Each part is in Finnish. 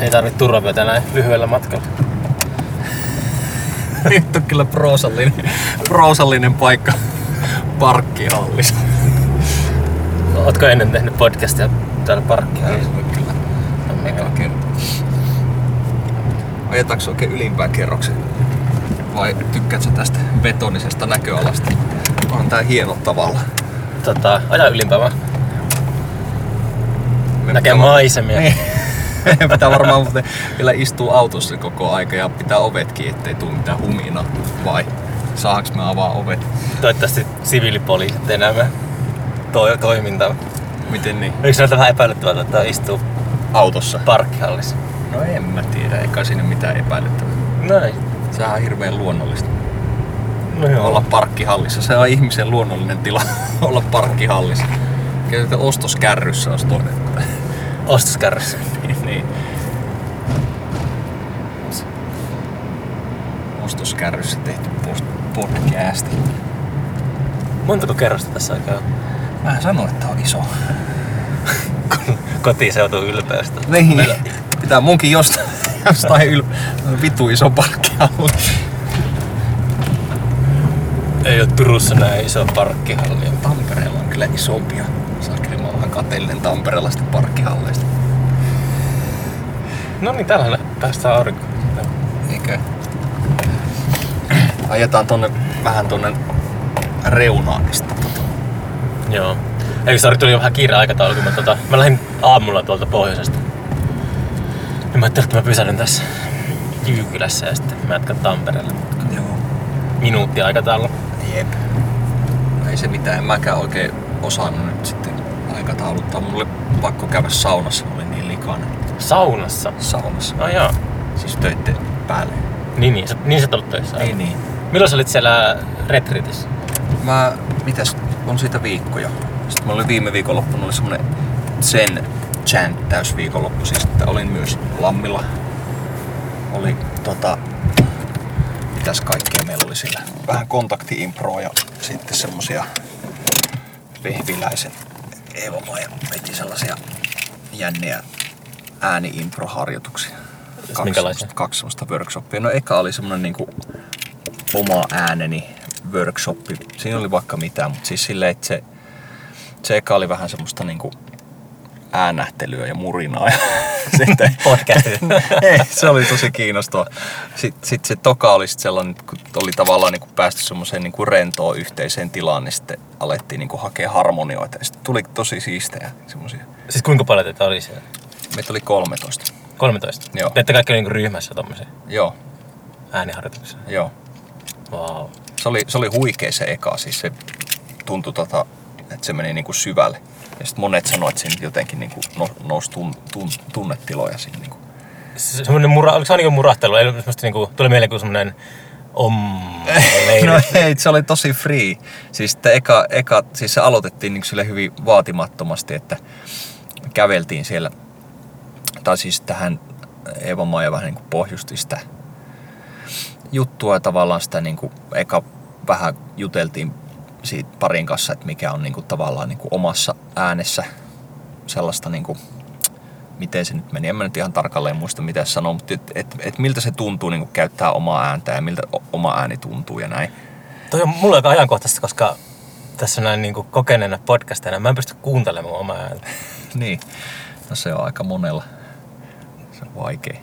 Ei tarvitse turvavyötä näin lyhyellä matkalla. Nyt on kyllä proosallinen, proosallinen paikka parkkihallissa. Ootko ennen tehnyt podcastia täällä parkkihallissa? Kyllä. Eka kerta. Ajetaanko oikein ylimpään kerroksen? Vai tykkäätkö tästä betonisesta näköalasta? On tää hieno tavalla. Tota, aja ylimpää vaan. Näkee maisemia. Niin. Pitää varmaan muuten vielä istua autossa koko aika ja pitää ovet kiinni, ettei tule mitään humina. Vai saaks me avaa ovet? Toivottavasti siviilipoliisit meidän toi, toimintaa. Miten niin? Eikö se ole vähän epäilyttävää, että istuu Autossa? parkkihallissa? No en mä tiedä, eikä siinä mitään epäilyttävää. Näin. Sehän on hirveän luonnollista. No joo. Olla parkkihallissa. Se on ihmisen luonnollinen tila olla parkkihallissa. Kyllä ostoskärryssä olisi toinen. Ostoskärryssä. niin. Ostoskärryssä tehty podcasti. Montako kerrosta tässä on? Mä sanoin, että on iso. Kotiseutu ylpeystä. Niin. Pitää munkin jostain, jostain yl... vitu iso parkkihalli. Ei oo Turussa näin iso parkkihalli. Tampereella on kyllä isompia. Kateellinen tamperelaista parkkihalleista. No niin, täällä päästään aurinkoon. Eikö? Ajetaan tonne vähän tonne reunaan. niin Joo. Eikö sori, tuli vähän kiire aikataulu, kun mä, tota, mä lähdin aamulla tuolta pohjoisesta. Ja mä ajattelin, että mä pysähdyn tässä Jyykylässä ja sitten mä jatkan Tampereelle. Joo. Minuutti aikataulu. Jep. No ei se mitään, en mäkään oikein osannut nyt sitten aikatauluttaa. Mulla oli pakko käydä saunassa, mä olin niin likainen. Saunassa. Saunassa. No joo. Siis töitten päälle. Niin, niin, sä, niin sä olet töissä. Niin, niin. Milloin sä olit siellä retriitissä? Mä, mitäs, on siitä viikkoja. Sitten mä olin viime viikonloppuna, oli semmonen sen chant täysviikonloppu, siis että olin myös Lammilla. Oli tota, mitäs kaikkea meillä oli siellä. Vähän kontakti-improa ja sitten semmosia vehviläisen Eeva Maija veti sellaisia jänniä ääni-impro-harjoituksia. Kaksi kaksi semmoista workshoppia. No eka oli semmonen niinku oma ääneni workshoppi. Siinä oli vaikka mitään, mutta siis silleen, että se, se eka oli vähän semmoista niinku äänähtelyä ja murinaa. Ja sitten, Podcastit. ei, se oli tosi kiinnostava. Sitten sit se toka oli sit sellainen, kun oli tavallaan niinku päästy semmoiseen niinku rentoon yhteiseen tilaan, niin sitten alettiin niinku hakea harmonioita. Ja sitten tuli tosi siistejä semmoisia. siis kuinka paljon teitä oli siellä? Meitä oli 13. 13? Joo. Teette kaikki niinku ryhmässä tommosia Joo, ääniharjoituksia. joo. Wow. Se oli, se oli huikea se eka, siis se tuntui tota, että se meni niinku syvälle. Ja sitten monet sanoivat, että siinä jotenkin niinku no, nousi tun, tun, tunnetiloja siinä. Niinku. Se- Semmoinen mura, oliko se aina niinku murahtelu? Ei semmoista niinku, tuli mieleen kuin semmoinen om. No ei, se oli tosi free. Siis, että eka, eka, siis se aloitettiin niin sille hyvin vaatimattomasti, että käveltiin siellä. Tai siis tähän Eeva Maija vähän niin kuin pohjusti sitä juttua ja tavallaan sitä niin kuin, eka vähän juteltiin siitä parin kanssa, että mikä on niin kuin, tavallaan niin kuin omassa äänessä sellaista niin kuin, miten se nyt meni, en mä nyt ihan tarkalleen muista mitä sanoo, mutta et, et, et miltä se tuntuu niin kuin käyttää omaa ääntä ja miltä oma ääni tuntuu ja näin. Toi on mulle aika ajankohtaista, koska tässä näin niinku kokeneena podcastina mä en pysty kuuntelemaan omaa ääntä. Niin, no se on aika monella. Se on vaikea.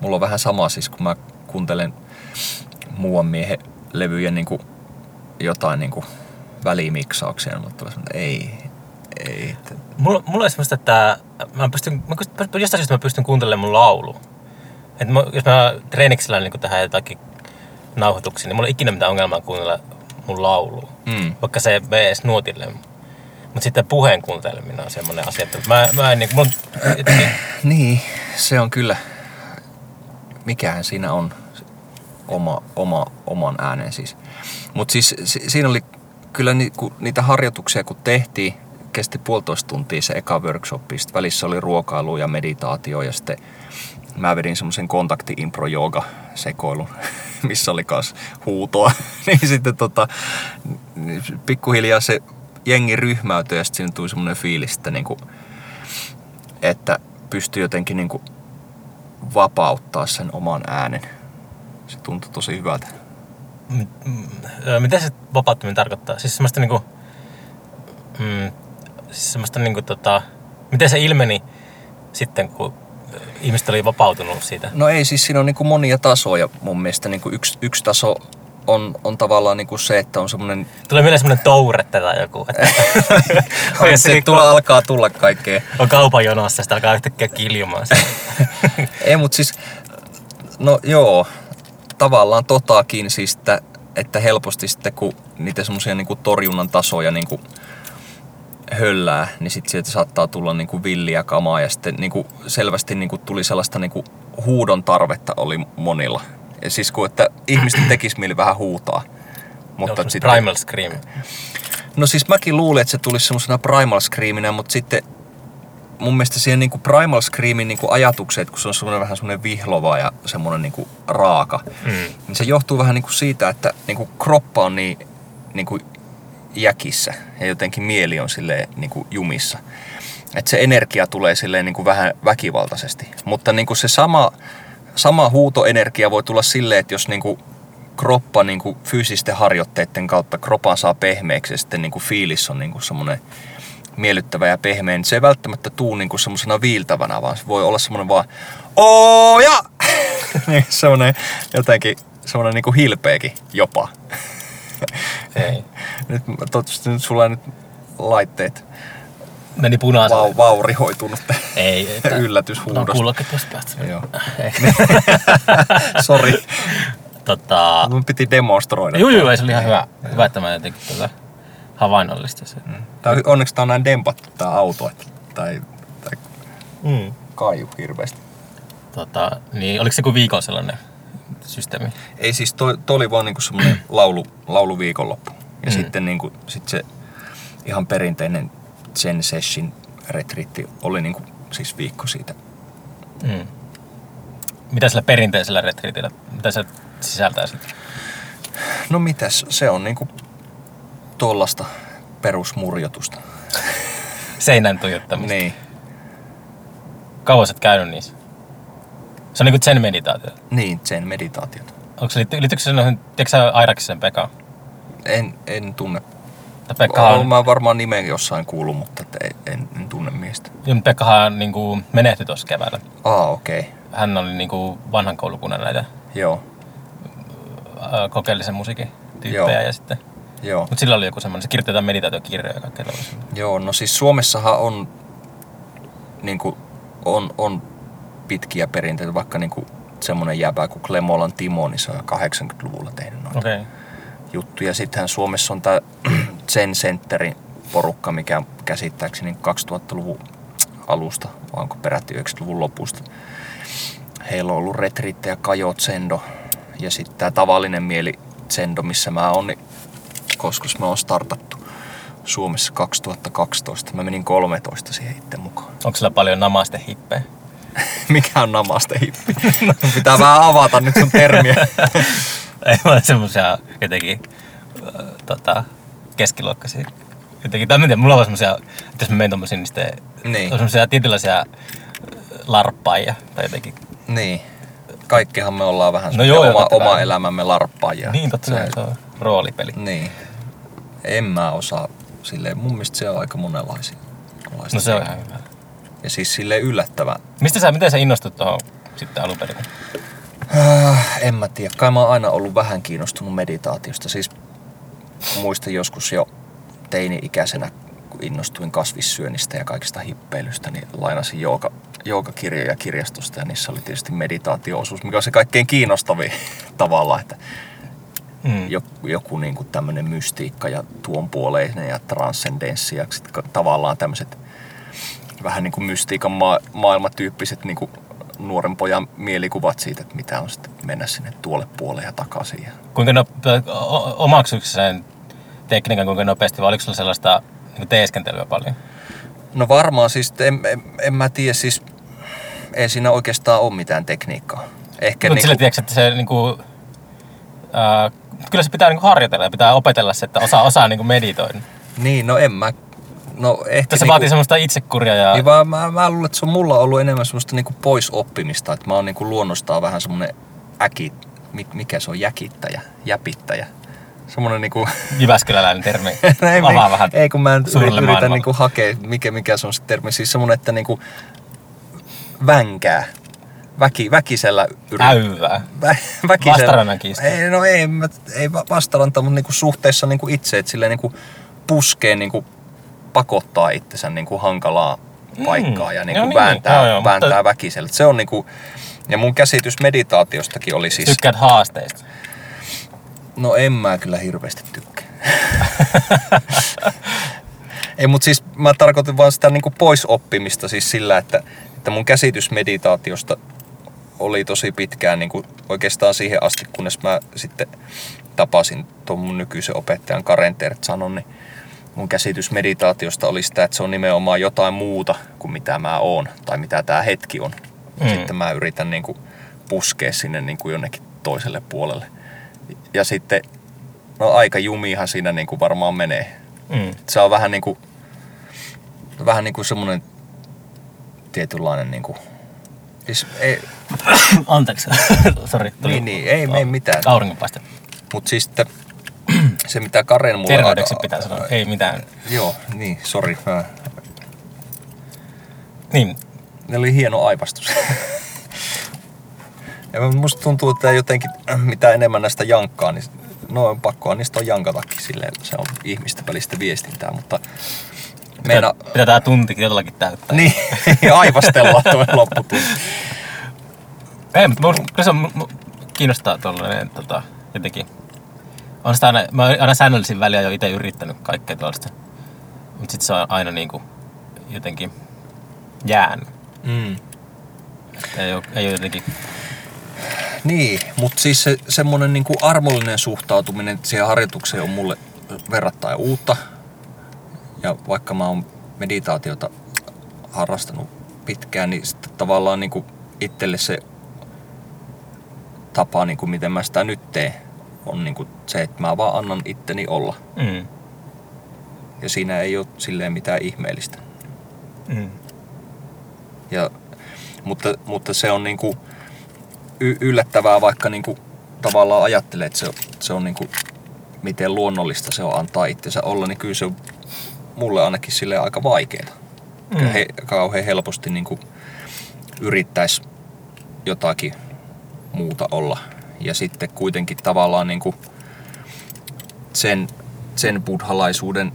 Mulla on vähän sama siis, kun mä kuuntelen muuan miehen levyjä niin kuin jotain niin kuin välimiksauksia, mutta ei, ei. Mulla, mulla on semmoista, että mä pystyn, mä pystyn, jostain syystä mä pystyn kuuntelemaan mun laulu. Et mä, jos mä treeniksellä niin tähän jotakin nauhoituksia, niin mulla ei ikinä mitään ongelmaa kuunnella mun laulua. Mm. Vaikka se ei edes nuotille. Mutta sitten puheen kuunteleminen on semmoinen asia, että mä, mä en niin, mun, Niin, se on kyllä. Mikähän siinä on oma, oma, oman äänen siis. Mutta siis si, siinä oli kyllä ni, kun niitä harjoituksia kun tehtiin, kesti puolitoista tuntia se eka workshop, sitten välissä oli ruokailu ja meditaatio ja sitten mä vedin semmoisen kontakti impro jooga sekoilun, missä oli kas huutoa. niin sitten tota, pikkuhiljaa se jengi ryhmäytyi ja sitten siinä tuli semmoinen fiilis, että niinku, että pystyy jotenkin niinku vapauttaa sen oman äänen. Se tuntui tosi hyvältä. M- m- ö, Mitä se vapauttaminen tarkoittaa? Siis semmoista niinku... Mm, siis semmoista niinku tota... Miten se ilmeni sitten, kun ihmiset oli vapautunut siitä? No ei, siis siinä on niinku monia tasoja mun mielestä. Niinku yksi, yksi taso on, on tavallaan niinku se, että on semmoinen... Tulee mieleen semmoinen tourette tai joku. Että On, se tulla, alkaa tulla kaikkea. on kaupan jonossa, sitä alkaa yhtäkkiä kiljumaan. Ei, mutta siis, no joo, tavallaan totaakin siis, että, että helposti sitten kun niitä semmoisia niinku torjunnan tasoja niinku höllää, niin sitten sieltä saattaa tulla niinku villiä kamaa ja sitten niinku selvästi niinku tuli sellaista niinku huudon tarvetta oli monilla. Ja siis kun, että ihmisten tekisi mieli vähän huutaa. Mutta se sitten, Primal Scream. No siis mäkin luulin, että se tulisi semmoisena Primal Screaminä, mutta sitten mun mielestä siihen niinku Primal Screamin niinku ajatukset, kun se on semmoinen vähän semmoinen vihlova ja semmoinen niinku raaka, Mm. niin se johtuu vähän niinku siitä, että niinku kroppa on niin niinku jäkissä ja jotenkin mieli on silleen niinku jumissa. Että se energia tulee silleen niinku vähän väkivaltaisesti. Mutta niinku se sama, sama huutoenergia voi tulla silleen, että jos niinku kroppa niinku fyysisten harjoitteiden kautta kropan saa pehmeäksi ja sitten niinku fiilis on niinku semmoinen miellyttävä ja pehmeä, niin se ei välttämättä tuu niinku semmoisena viiltävänä, vaan se voi olla semmoinen vaan Oja! niin semmoinen jotenkin semmoinen niinku hilpeäkin jopa. Ei. Nyt toivottavasti nyt sulla ei nyt laitteet Meni punaiselle. vau, vaurihoitunut Ei. että- yllätyshuudosta. No kuulokkeet tuosta päästä. Joo. Ei. Sori. tota... Mun piti demonstroida. Juu, ei, se oli ihan hyvä. Hyvä, että mä jotenkin tota havainnollista se. Tää, on- onneksi tää on näin dempattu tää auto, että tai, tai Mm. kaiju hirveästi. Tota, niin oliko se kuin viikon sellainen systeemi? Ei siis, toi, toi oli vaan niinku semmonen laulu, lauluviikonloppu. Ja Mm. sitten niinku, sit se ihan perinteinen Zen Session retriitti oli niinku siis viikko siitä. Mm. Mitä sillä perinteisellä retriitillä, mitä se sisältää sitten? No mitäs, se on niinku tollasta perusmurjotusta. Seinän tuijottamista. Niin. Kauan sä oot käynyt niissä? Se on niinku sen meditaatio. Niin, sen meditaatiot. Onko se, liitty- liittyykö se noihin, tiedätkö sä Airaksen Pekka? En, en tunne. Olen on, mä varmaan nimen jossain kuullut, mutta en, en, en tunne miestä. Joo, Pekkahan niinku menehtyi tuossa keväällä. Aa, okei. Okay. Hän oli niinku vanhan koulukunnan näitä Joo, kokeellisen musiikin tyyppejä Joo. ja sitten. Joo. Mutta sillä oli joku semmoinen, se kirjoitti jotain meditaatiokirjoja ja kaikkea tällaisia. Joo, no siis Suomessahan on, niin kuin, on, on pitkiä perinteitä, vaikka niin kuin semmoinen jäbä kuin Klemolan Timo, niin se on 80-luvulla tehnyt noita okay. juttuja. Sittenhän Suomessa on tämä Zen Centerin porukka, mikä käsittääkseni 2000-luvun alusta, vai onko peräti 90-luvun lopusta. Heillä on ollut retriittejä Kajo Zendo ja sitten tämä tavallinen mieli Zendo, missä mä oon, niin koska me on startattu Suomessa 2012. Mä menin 13 siihen itse mukaan. Onko sillä paljon namaste hippejä? Mikä on namaste hippi? Pitää vähän avata nyt sun termiä. Ei vaan semmosia jotenkin äh, tota, keskiluokkaisia. Jotenkin, tai mä en tiedä, mulla on vaan semmosia, että jos mä menen tommosiin, niin sitten Niin. on semmosia tietynlaisia larppaajia tai jotenkin. Niin. Kaikkihan me ollaan vähän No no joo, oma, oma elämämme larppaajia. Niin, totta se, se on roolipeli. Niin. En mä osaa silleen, mun mielestä se on aika monenlaisia. No se on ihan hyvä. Ja siis silleen yllättävän. Mistä sä, miten sä innostut tuohon sitten alun perin? Äh, en mä tiedä. Kai mä oon aina ollut vähän kiinnostunut meditaatiosta. Siis muistan joskus jo teini-ikäisenä, kun innostuin kasvissyönnistä ja kaikista hippeilystä, niin lainasin jooga, joogakirjoja kirjastosta ja niissä oli tietysti meditaatio-osuus, mikä on se kaikkein kiinnostavin tavalla, että Mm. joku, joku niin kuin tämmöinen mystiikka ja tuon puoleinen ja transcendenssi ja sit tavallaan tämmöiset vähän niin kuin mystiikan ma- maailmatyyppiset niin kuin nuoren pojan mielikuvat siitä, että mitä on sitten mennä sinne tuolle puolelle ja takaisin. Ja Kuinka no, omaksuiko sen tekniikan kuinka nopeasti vai oliko sulla sellaista niin teeskentelyä paljon? No varmaan siis, en, en, en mä tiedä, siis ei siinä oikeastaan ole mitään tekniikkaa. Ehkä Mutta niin sillä tiedätkö, että se niinku, ää, kyllä se pitää niinku harjoitella ja pitää opetella se, että osaa, osaa niinku meditoida. niin, no en mä, No ehkä Tässä niinku, vaatii semmoista itsekuria ja... niin vaan mä, mä luulen, että se on mulla ollut enemmän semmoista niinku pois oppimista, että mä oon niinku luonnostaan vähän semmonen äki, mi- mikä se on, jäkittäjä, jäpittäjä. Semmonen niinku, Jyväskyläläinen termi. ei, Avaa vähän. ei kun mä en yritän niinku hakea, mikä, mikä se on se termi, siis semmonen, että niinku vänkää, väki, väkisellä. Äyvää. Vä, väkisellä. Vastarannan. Ei, no ei, mä, ei va- vastaranta, mutta niinku suhteessa niinku itse, että silleen niinku puskee niinku pakottaa itsensä niinku hankalaa paikkaa ja niinku joo niin, vääntää, joo, joo, vääntää mutta- väkisellä. Se on niinku, ja mun käsitys meditaatiostakin oli siis, Tykkäät haasteista. no en mä kyllä hirveästi tykkää. ei, mutta siis mä tarkoitin vaan sitä niinku poisoppimista siis sillä, että, että mun käsitys meditaatiosta oli tosi pitkään niin kuin oikeastaan siihen asti, kunnes mä sitten tapasin tuon mun nykyisen opettajan Karen Tertsanon, niin mun käsitys meditaatiosta oli sitä, että se on nimenomaan jotain muuta kuin mitä mä oon tai mitä tämä hetki on. Mm. Sitten mä yritän niin kuin puskea sinne niin kuin jonnekin toiselle puolelle. Ja sitten, no aika jumihan siinä niin kuin varmaan menee. Mm. Se on vähän niin kuin, vähän niin kuin semmoinen tietynlainen niin kuin, siis ei, Anteeksi. Sori. Niin, niin, ei mene mitään. Auringonpaiste. Mutta siis sitten se mitä Karen mulle... Terveydeksi pitää sanoa. Ei mitään. Joo, niin, sori. Mä... Niin. Ne oli hieno aivastus. ja musta tuntuu, että jotenkin äh, mitä enemmän näistä jankkaa, niin no on pakkoa niistä on jankatakin silleen, se on ihmisten välistä viestintää, mutta meina... Pitää, pitää tää tuntikin jotakin täyttää. Niin, aivastella tuo lopputunti. Ei, mutta kyllä se on, kiinnostaa tuollainen tota, jotenkin. On sitä aina, mä aina säännöllisin väliä jo itse yrittänyt kaikkea tuollaista. Mutta sit se on aina niinku jotenkin jäänyt. Mm. Ei ole, ei ole jotenkin... Niin, mutta siis se, semmoinen niinku armollinen suhtautuminen siihen harjoitukseen on mulle verrattain uutta. Ja vaikka mä oon meditaatiota harrastanut pitkään, niin sitten tavallaan niinku itselle se tapa, niinku miten mä sitä nyt teen, on niinku se, että mä vaan annan itteni olla. Mm. Ja siinä ei ole silleen mitään ihmeellistä. Mm. Ja, mutta, mutta se on niinku y- yllättävää, vaikka niinku tavallaan ajattelee, että se, on- se on niinku, miten luonnollista se on antaa itsensä olla, niin kyllä se on mulle ainakin sille aika vaikeaa. Mm. He, kauhean helposti niinku yrittäisi jotakin muuta olla. Ja sitten kuitenkin tavallaan niinku sen, sen buddhalaisuuden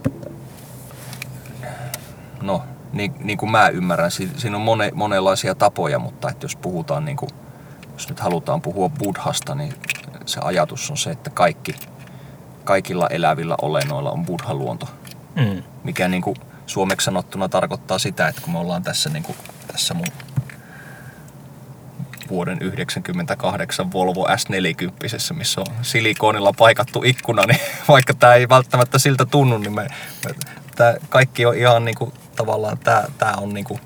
no, niin, niin kuin mä ymmärrän, si- siinä on mone, monenlaisia tapoja, mutta että jos puhutaan, niin kuin, jos nyt halutaan puhua buddhasta, niin se ajatus on se, että kaikki, kaikilla elävillä olennoilla on buddhaluonto, Mm. Mikä niin kuin suomeksi sanottuna tarkoittaa sitä, että kun me ollaan tässä, niin kuin, tässä mun vuoden 98 Volvo S40, missä on silikonilla paikattu ikkuna, niin vaikka tämä ei välttämättä siltä tunnu, niin me, me tää kaikki on ihan niinku, tavallaan, tämä tää on niinku,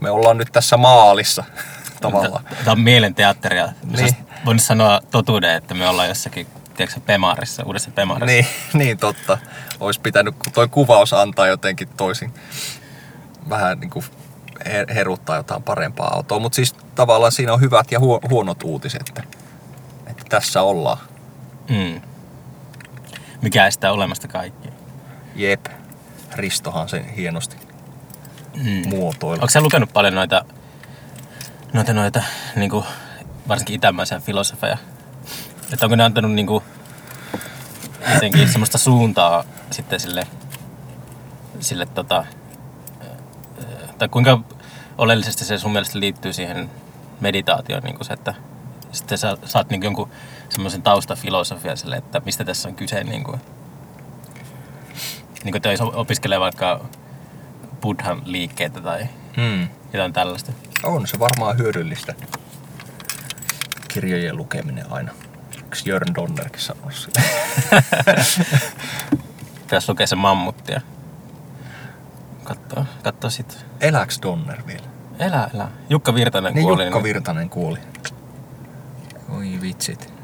me ollaan nyt tässä maalissa tavallaan. Tämä on mielenteatteria. Niin. Niin. Voin sanoa totuuden, että me ollaan jossakin, tiedätkö, Pemarissa, uudessa Pemarissa. Niin, niin totta. Olisi pitänyt toi kuvaus antaa jotenkin toisin. Vähän niin kuin her- heruttaa jotain parempaa autoa. Mutta siis tavallaan siinä on hyvät ja huo- huonot uutiset, että, että tässä ollaan. Mm. Mikä estää olemasta kaikkia. Jep. Ristohan sen hienosti Mm. muotoilu. Onko sä lukenut paljon noita, noita, noita niin kuin, varsinkin itämaisia filosofeja? Että onko ne antanut niin kuin, jotenkin semmoista suuntaa sitten sille, sille tota, ö, tai kuinka oleellisesti se sun mielestä liittyy siihen meditaatioon, niin kuin se, että sitten sä saat niin jonkun semmoisen taustafilosofia sille, että mistä tässä on kyse. Niin kuin, niin kuin, että jos opiskelee vaikka buddhan liikkeitä tai Mm. jotain tällaista. On se varmaan hyödyllistä. Kirjojen lukeminen aina. Yksi Jörn Donnerkin sanoi sille. Pitäisi lukea se mammuttia. Kattoo, kattoo sit. Eläks Donner vielä? Elä, elä. Jukka Virtanen Niin kuoli. Jukka Virtanen kuoli. Oi vitsit.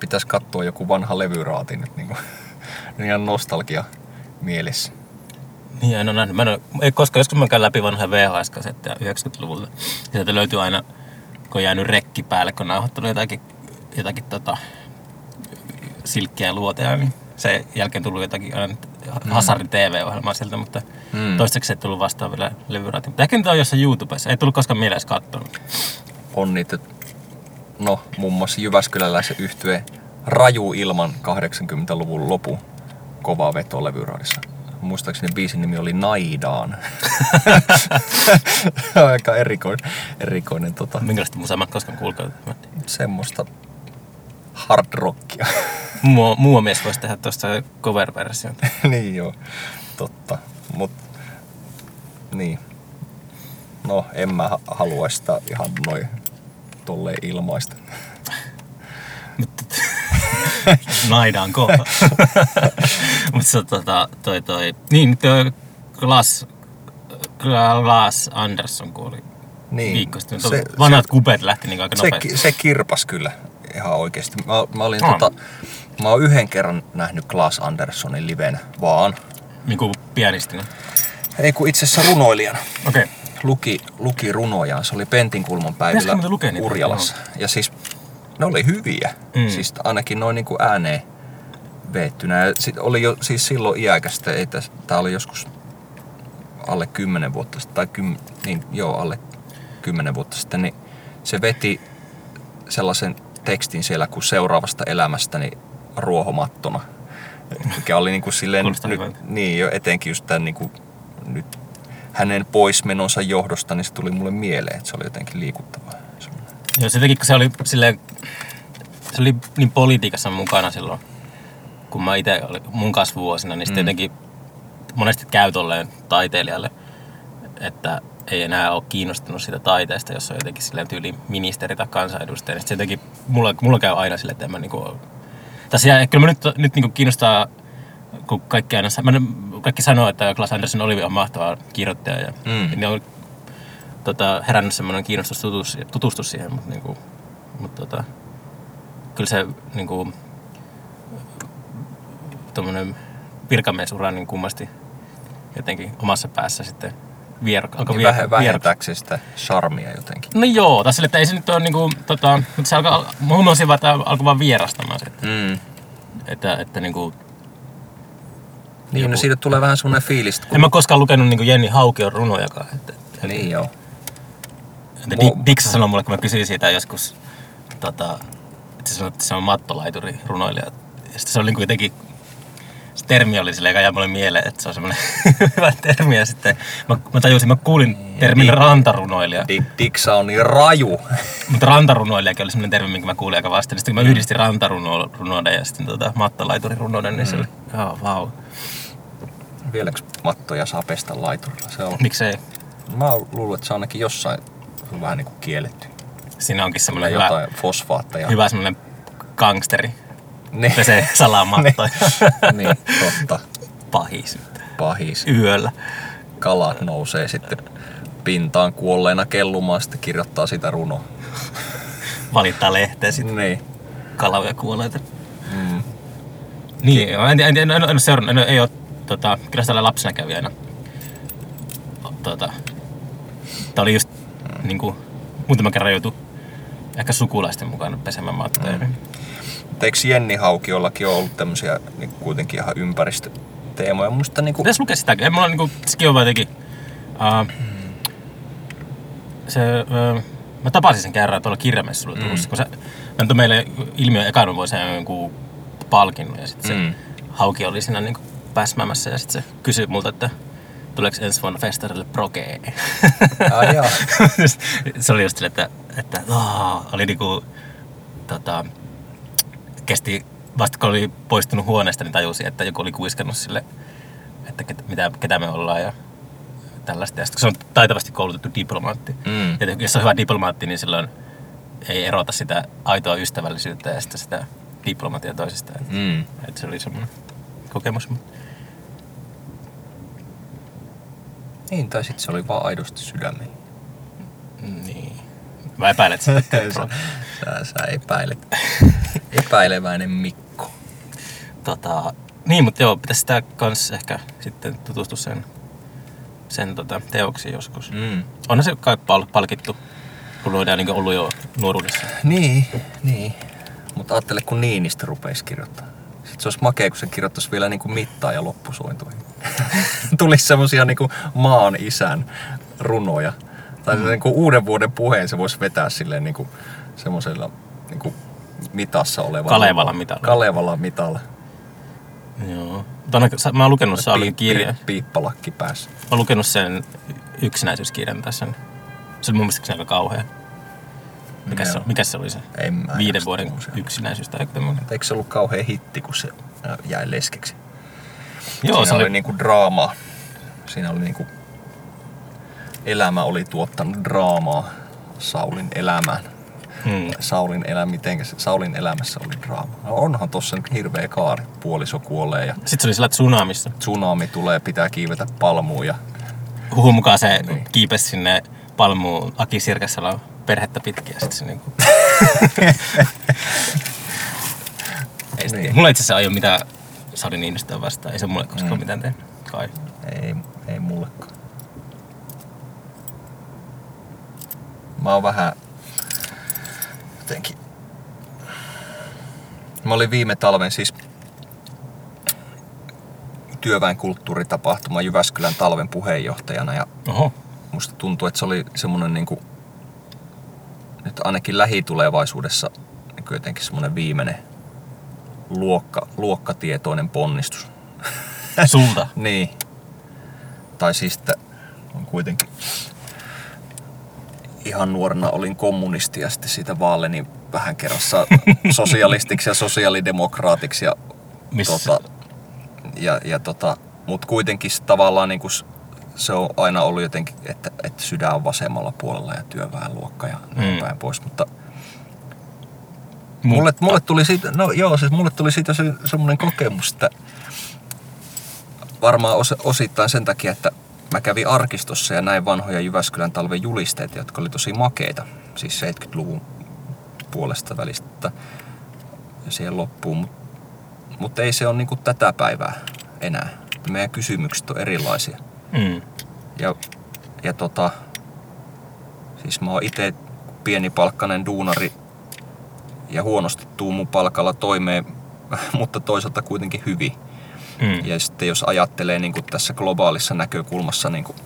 Pitäis katsoa joku vanha levyraati nyt niinku. Ihan nostalgia mielessä. Niin, en ole nähnyt. Mä en ole, ei koskaan, joskus mä käyn läpi vanhoja VHS-kasetteja 90-luvulta. Sieltä löytyy aina, kun on jäänyt rekki päälle, kun on nauhoittanut jotakin, jotakin tota, silkkiä luoteja, niin sen jälkeen tullut jotakin Hasarin TV-ohjelmaa sieltä, mutta Mm. mm. toistaiseksi ei tullut vastaan vielä levyraatiin. Mutta ehkä nyt on jossain YouTubessa. Ei tullut koskaan mieleen edes kattonut. On niitä, no muun muassa Jyväskyläläisen yhtyeen Raju Ilman 80-luvun lopu kova veto levyraadissa. Muistaakseni biisin nimi oli Naidaan. Aika erikoinen, erikoinen tota, Minkälaista musaa mä koskaan kuulkaan. semmoista hard rockia. Muu, muu mies voisi tehdä tuosta cover-version. niin joo, totta. Mut, niin. No, en mä ha- haluaisi sitä ihan noin tolleen ilmaista. Naidaan kova. Mutta se tota, toi toi... Niin, toi Glass, Glass Anderson kuoli Niin, viikko sitten. se- Se, Vanhat kupet lähti niin aika se, nopeasti. ki- se kirpas kyllä ihan oikeesti. Mä, mä olin Ah. tota, mä oon yhden kerran nähnyt Klaas Anderssonin livenä vaan. Niin kuin pianistina. Ei kun itse asiassa runoilijana. Okei. Okay. Luki, luki runojaan. Se oli Pentinkulman päivillä niitä? Urjalassa. Ja siis ne oli hyviä. Mm. Siis ainakin noin niin kuin ääneen veettynä. Ja sit oli jo siis silloin iäkästä. Ei täs, tää oli joskus alle 10 vuotta sitten. Tai kym, niin, joo, alle 10 vuotta sitten. Niin se veti sellaisen tekstin siellä kuin seuraavasta elämästäni ruohomattona. Mikä oli niin kuin silleen, nyt, niin jo etenkin just tämän niin kuin, nyt hänen poismenonsa johdosta, niin se tuli mulle mieleen, että se oli jotenkin liikuttavaa. Joo, se teki, kun se oli silleen, se oli niin politiikassa mukana silloin, kun mä itse olin mun kasvuvuosina, niin sitten Mm. jotenkin monesti käy tolleen taiteilijalle, että ei enää ole kiinnostunut siitä taiteesta, jos on jotenkin silleen tyyli ministeri tai kansanedustaja. Niin sitten jotenkin, mulla, mulla käy aina silleen, että en mä niinku, tässä jää, kyllä mä nyt, nyt niinku kiinnostaa, kun kaikki aina, mä, kaikki sanoo, että Klaas Andersen Olivi on mahtava kirjoittaja ja Mm. niin on tota, herännyt semmoinen kiinnostus tutus, tutustua siihen, mutta niinku, mut, tota, kyllä se niinku, tuommoinen virkamiesurra niin kummasti jotenkin omassa päässä sitten vier, alkoi Niin vier, vähe, vähentääkö sitä charmia jotenkin? No joo, tässä että ei se nyt ole niinku, tota, mutta se alkaa, mä huomasin vaan, että alkoi vaan vierastamaan se, että, Mm. että, että niinku, Niin, Joku- no siitä tulee vähän semmoinen fiilis, kun... en mä koskaan lukenut niinku Jenni Haukion runojakaan, että, että, Niin joo. että Di- Diksa sanoi mulle, kun mä kysyin siitä joskus, tota, että se sanoi, että se on mattolaituri runoilija. Ja sitten se oli niinku jotenkin, se termi oli silleen, jäi mulle mieleen, että se on semmoinen hyvä termi. Ja sitten mä, mä tajusin, mä kuulin termin Di- rantarunoilija. Di- Diksa on niin raju. Mutta rantarunoilijakin oli semmoinen termi, minkä mä kuulin aika vasta. Sitten kun mä yhdistin rantarunoiden ja sitten tota, mattolaiturirunoiden, niin se oli, joo, vau. Vieläkö mattoja saa pestä laiturilla? Se on... Miksei? Mä luulen, että se on ainakin jossain on vähän niin kuin kielletty. Siinä onkin semmoinen hyvä, jotain fosfaatteja. hyvä semmoinen gangsteri. Niin. Pesee salamattoja. niin, totta. Pahis. Pahis. Yöllä. Kalat nousee sitten pintaan kuolleena kellumaan, sitten kirjoittaa sitä runoa. Valittaa lehteä sitten Niin. kalavoja kuolleita. Mm. Niin, en, en, en, en, en ole seurannut, en, ei ole, tota, kyllä sitä lapsena kävi aina. Tota, tää oli just niinku, muutama kerran joutu ehkä sukulaisten mukana pesemään mattoja. Mm. Mutta eikö Jenni Haukiollakin ole ollut tämmöisiä niin kuitenkin ihan ympäristöteemoja? Musta niinku... Pitäis lukea sitäkin. Ei mulla niinku, sekin on jotenkin... Uh, se, uh, mä tapasin sen kerran tuolla kirjamessuilla Turussa, kun se antoi meille ilmiö ekana vuosina jonkun palkinnon ja sitten se Mm. Hauki oli siinä niinku päsmäämässä ja sitten se kysyi multa, että tuleeko ensi vuonna festarille progee. Jaa. se oli just sille, että, että oh, oli niinku, tota, kesti vasta kun oli poistunut huoneesta, niin tajusi, että joku oli kuiskannut sille, että ket, mitä, ketä me ollaan ja tällaista. Ja sitten kun se on taitavasti koulutettu diplomaatti. Mm. Ja jos on hyvä diplomaatti, niin silloin ei erota sitä aitoa ystävällisyyttä ja sitten sitä diplomatia toisistaan. Mm. Että se oli semmoinen kokemus. Niin, tai sitten se oli vaan aidosti sydämellä. Niin. Mä se tekee sä, sä, sä epäilet. Epäileväinen Mikko. tota, Niin, mutta joo, pitäisi sitä kans ehkä sitten tutustua sen sen tota, teoksia joskus. Mm. Onhan se kai pal- palkittu, kun luodaan niin ollut jo nuoruudessa. Niin, niin. Mutta ajattele, kun Niinistö rupeisi kirjoittaa. Sitten se olisi makea, kun se kirjoittaisi vielä niin kuin mittaa ja loppusointuihin. Tulisi semmosia niin maan isän runoja. Tai mm. niin kuin uuden vuoden puheen se voisi vetää silleen niin kuin semmoisella niin kuin mitassa olevalla. Kalevalan mitalla. Kalevalan mitalla. Joo. Sa- Mä oon lukenut Saulin kirjan. Piippalakki päässä. Mä oon lukenut sen yksinäisyyskirjan tässä. Se oli mun mielestä aika kauhea. Mikä, se, mikä se oli se? En mä Viiden vuoden tommosia. yksinäisyys tai tämmöinen. Eikö se ollut kauhean hitti, kun se äh, jäi leskeksi? Joo, Siinä se oli, oli, niinku draamaa. Siinä oli niinku... Elämä oli tuottanut draamaa Saulin elämään. Mm, Saulin, elä, mitenkä se, Saulin elämässä oli draama. No onhan tossa nyt hirveä kaari. Puoliso kuolee ja Sitten se oli sillä tsunamissa. tsunami tulee, pitää kiivetä palmuun ja Huhun mukaan se Niin. kiipesi sinne palmuun Aki Sirkasala perhettä pitkin ja sitten se niinku... ei Niin. niin. Mulla itse asiassa ei ole mitään Saudi Niinistöä vastaan. Ei se mulle koskaan Mm. mm. mitään tehnyt. Kai. ei, ei mullekaan. Mä oon vähän jotenkin... Mä olin viime talven siis työväen kulttuuritapahtuma Jyväskylän talven puheenjohtajana ja Oho. musta tuntuu, että se oli semmoinen niin kuin, nyt ainakin lähitulevaisuudessa niin jotenkin semmoinen viimeinen luokka, luokkatietoinen ponnistus. Sulta. Niin. Tai siis, että on kuitenkin ihan nuorena olin kommunisti ja sitten siitä vaaleni vähän kerrassa sosialistiksi ja sosiaalidemokraatiksi ja Missä? tota, ja, ja tota, mutta kuitenkin tavallaan niin se on aina ollut jotenkin, että, että sydän on vasemmalla puolella ja työväenluokka ja näin Mm. päin pois, mutta mulle, mulle tuli siitä, no joo, siis mulle tuli siitä se, semmoinen kokemus, että varmaan os, osittain sen takia, että mä kävin arkistossa ja näin vanhoja Jyväskylän talven julisteita, jotka oli tosi makeita, siis 70-luvun puolesta välistä siihen loppuun, mutta mut ei se ole niinku tätä päivää enää. Meidän kysymykset on erilaisia. Mm. Ja, ja tota, siis mä oon itse pienipalkkainen duunari ja huonosti tuu mun palkalla toimeen, mutta toisaalta kuitenkin hyvin. Mm. Ja sitten jos ajattelee niin kuin tässä globaalissa näkökulmassa, niin kuin,